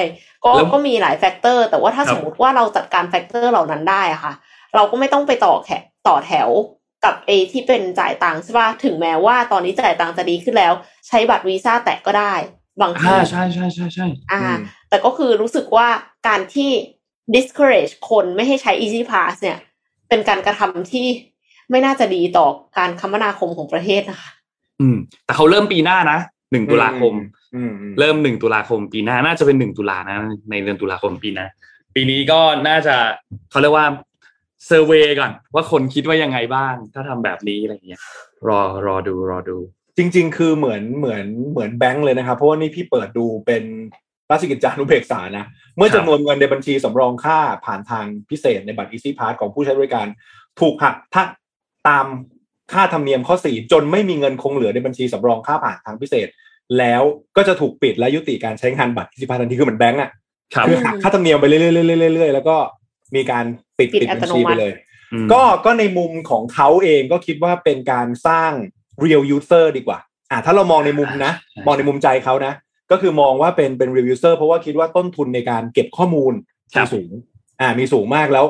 ก็แล้วก็มีหลายแฟกเตอร์ แต่ว่าถ้าครับสมมติว่าเราจัดการแฟกเตอร์เหล่านั้นได้อะค่ะ เราก็ไม่ต้องไปต่อแขต่อแถวกับเอที่เป็นจ่ายตังค์ใช่ป่ะถึงแม้ว่าตอนนี้จ่ายตังค์จะดีขึ้นแล้ว ใช้บัตรวีซ่าแตะก็ได้ บางทีอ่าใช่ใช่ใช่ใช่อ่าอืมแต่ก็คือรู้สึกว่าการที่ discourage คนไม่ให้ใช้ easy pass เนี่ย เป็นการกระทำที่ไม่น่าจะดีต่อการคมนาคมของประเทศนะคะ อืม แต่เขาเริ่มปีหน้านะหนึ่งตุลาคมอืมอืมเริ่มหนึ่งตุลาคม ปีหน้าน่าจะเป็นหนึ่งตุลานะ ในเดือนตุลาคมปีหน้าปีนี้ก็น่าจะเขาเรียกว่าเซอร์เวยก่อน ว่าคนคิดว่ายังไงบ้าง ถ้าทำแบบนี้อะไรอย่างเงี้ย รอรอดูรอดู จริง ๆ คือเหมือนเหมือนเหมือนแบงค์เลยนะครับ เพราะว่านี่พี่เปิดดูเป็นราชกิจจานุเบกษานะ เมื่อครับจำนวนเงินในบัญชีสำรองค่าผ่านทางพิเศษในบัตร Easy Pass ของผู้ใช้บริการ ถูกหักทักตาม ค่าธรรมเนียมข้อ 4 จนไม่มีเงินคงเหลือในบัญชีสำรองค่าผ่านทางพิเศษ แล้วก็จะถูกปิดและยุติการใช้งานบัตร Easy Pass ทันทีคือเหมือนแบงก์อะครับคือหักค่าธรรมเนียมไปเรื่อยๆเรื่อยๆแล้วก็มีการปิดปิดปิดบัญชีอัตโนมัไปติเลยอืมก็ก็ในมุมของเขาเองก็คิดว่าเป็นการสร้าง real user ดีกว่า อ่าถ้าเรามองในมุมนะใช่มองในมุมใจเขานะ ก็คือมองว่าเป็นเป็น real user เพราะว่าคิดว่าต้นทุนในการเก็บข้อมูลครับมีสูง อ่ามีสูงมากแล้ว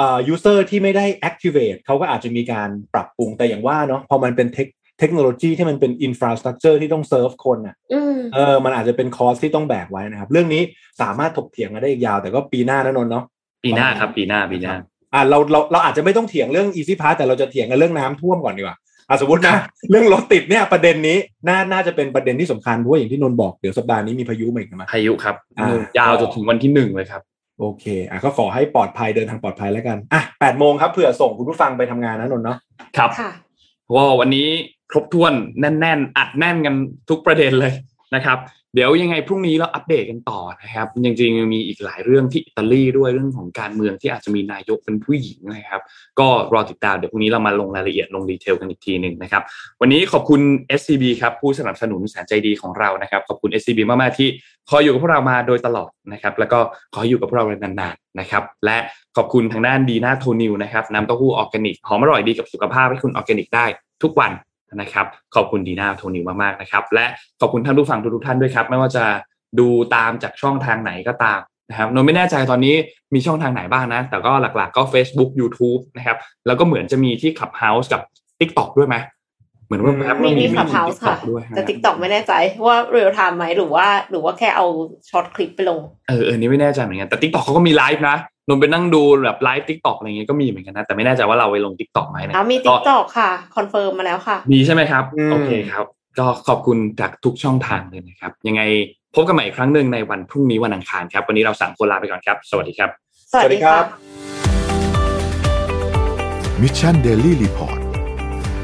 อ่า user ที่ไม่ได้ activate เขาก็อาจจะมีการปรับปรุงแต่อย่างว่าเนาะพอมันเป็น tech เทคโนโลยีที่มันเป็น infrastructure ที่ต้องเซิร์ฟคนอะอืมเออมันอาจจะเป็น cost ที่ต้องแบกไว้นะครับ เรื่องนี้สามารถถกเถียงกันได้อีกยาว แต่ก็ปีหน้านะนนท์เนาะปีหน้าครับปีหน้าปีหน้าอ่าเราเราเราอาจจะไม่ต้องเถียงเรื่อง easy pass แต่เราจะเถียงกันเรื่องน้ำท่วมก่อนดีกว่าอะสมมตินะเรื่องรถติดเนี่ยประเด็นนี้น่าน่าจะเป็นประเด็นที่สำคัญเพราะว่าอย่างที่นนท์บอกเดี๋ยวสัปดาห์นี้มีพายุมาอีกนะพายุครับอ่ายยาวจนถึงวันที่หนึ่งเลยครับ โอเคอะก็ขอให้ปลอดภัยเดินทางปลอดภัยแล้วกันอะแปดโมงครับเผื่อส่งคุณผู้ฟังไปทำงานนะนนท์เนาะครับค่ะว่าวันนี้ครบถ้วนแน่น ๆ อัดแน่นกันทุกประเด็นเลยนะครับ เดี๋ยวยังไงพรุ่งนี้เราอัปเดตกันต่อนะครับจริงๆยังมีอีกหลายเรื่องที่อิตาลีด้วยเรื่องของการเมืองที่อาจจะมีนายกเป็นผู้หญิงนะครับ ก็รอติดตามเดี๋ยวพรุ่งนี้เรามาลงรายละเอียดลง detail กันอีกทีหนึ่งนะครับ วันนี้ขอบคุณ SCB ครับผู้สนับสนุนแสนใจดีของเรานะครับ ขอบคุณ SCB มากๆที่ คอยอยู่กับพวกเรามาโดยตลอดนะครับ แล้วก็ขออยู่กับพวกเรานานๆนะครับ และขอบคุณทางด้านดีน่าโทนิวนะครับน้ำเต้าหู้ออร์แกนิกหอมอร่อยดีกับสุขภาพให้คุณออร์แกนิกได้ทุกวันนะครับขอบคุณดีน่าโทนิวมากๆนะครับและขอบคุณท่านผู้ฟังทุกๆท่านด้วยครับ ไม่ว่าจะดูตามจากช่องทางไหนก็ตามนะครับนนท์ไม่แน่ใจตอนนี้มีช่องทางไหนบ้างนะ แต่ก็หลักๆก็ Facebook YouTube นะครับแล้วก็เหมือนจะมีที่ Clubhouse กับ TikTok ด้วยไหม เหมือนว่าแป๊บมีว่ามีมี Clubhouse ค่ะ TikTok ด้วยแต่นะ TikTok ไม่แน่ใจว่า real time ไหมหรือว่าหรือว่าแค่เอา short clip ไปลง เออเออนี่ไม่แน่ใจเหมือนกันแต่ TikTok เขาก็มีไลฟ์นะนนท์ไปนั่งดูแบบ live TikTok อะไรเงี้ยก็มีเหมือนกันนะแต่ไม่แน่ใจว่าเราไปลง TikTok ไหมนะแล้วมีก็ TikTokค่ะ confirm มาแล้วค่ะ มีใช่ไหมครับอืมโอเคครับ ก็ขอบคุณจากทุกช่องทางเลยนะครับ ยังไงพบกันใหม่อีกครั้งหนึ่งในวันพรุ่งนี้วันอังคารครับ วันนี้เราสามคนลาไปก่อนครับ สวัสดีครับ สวัสดีค่ะ Mission Daily Report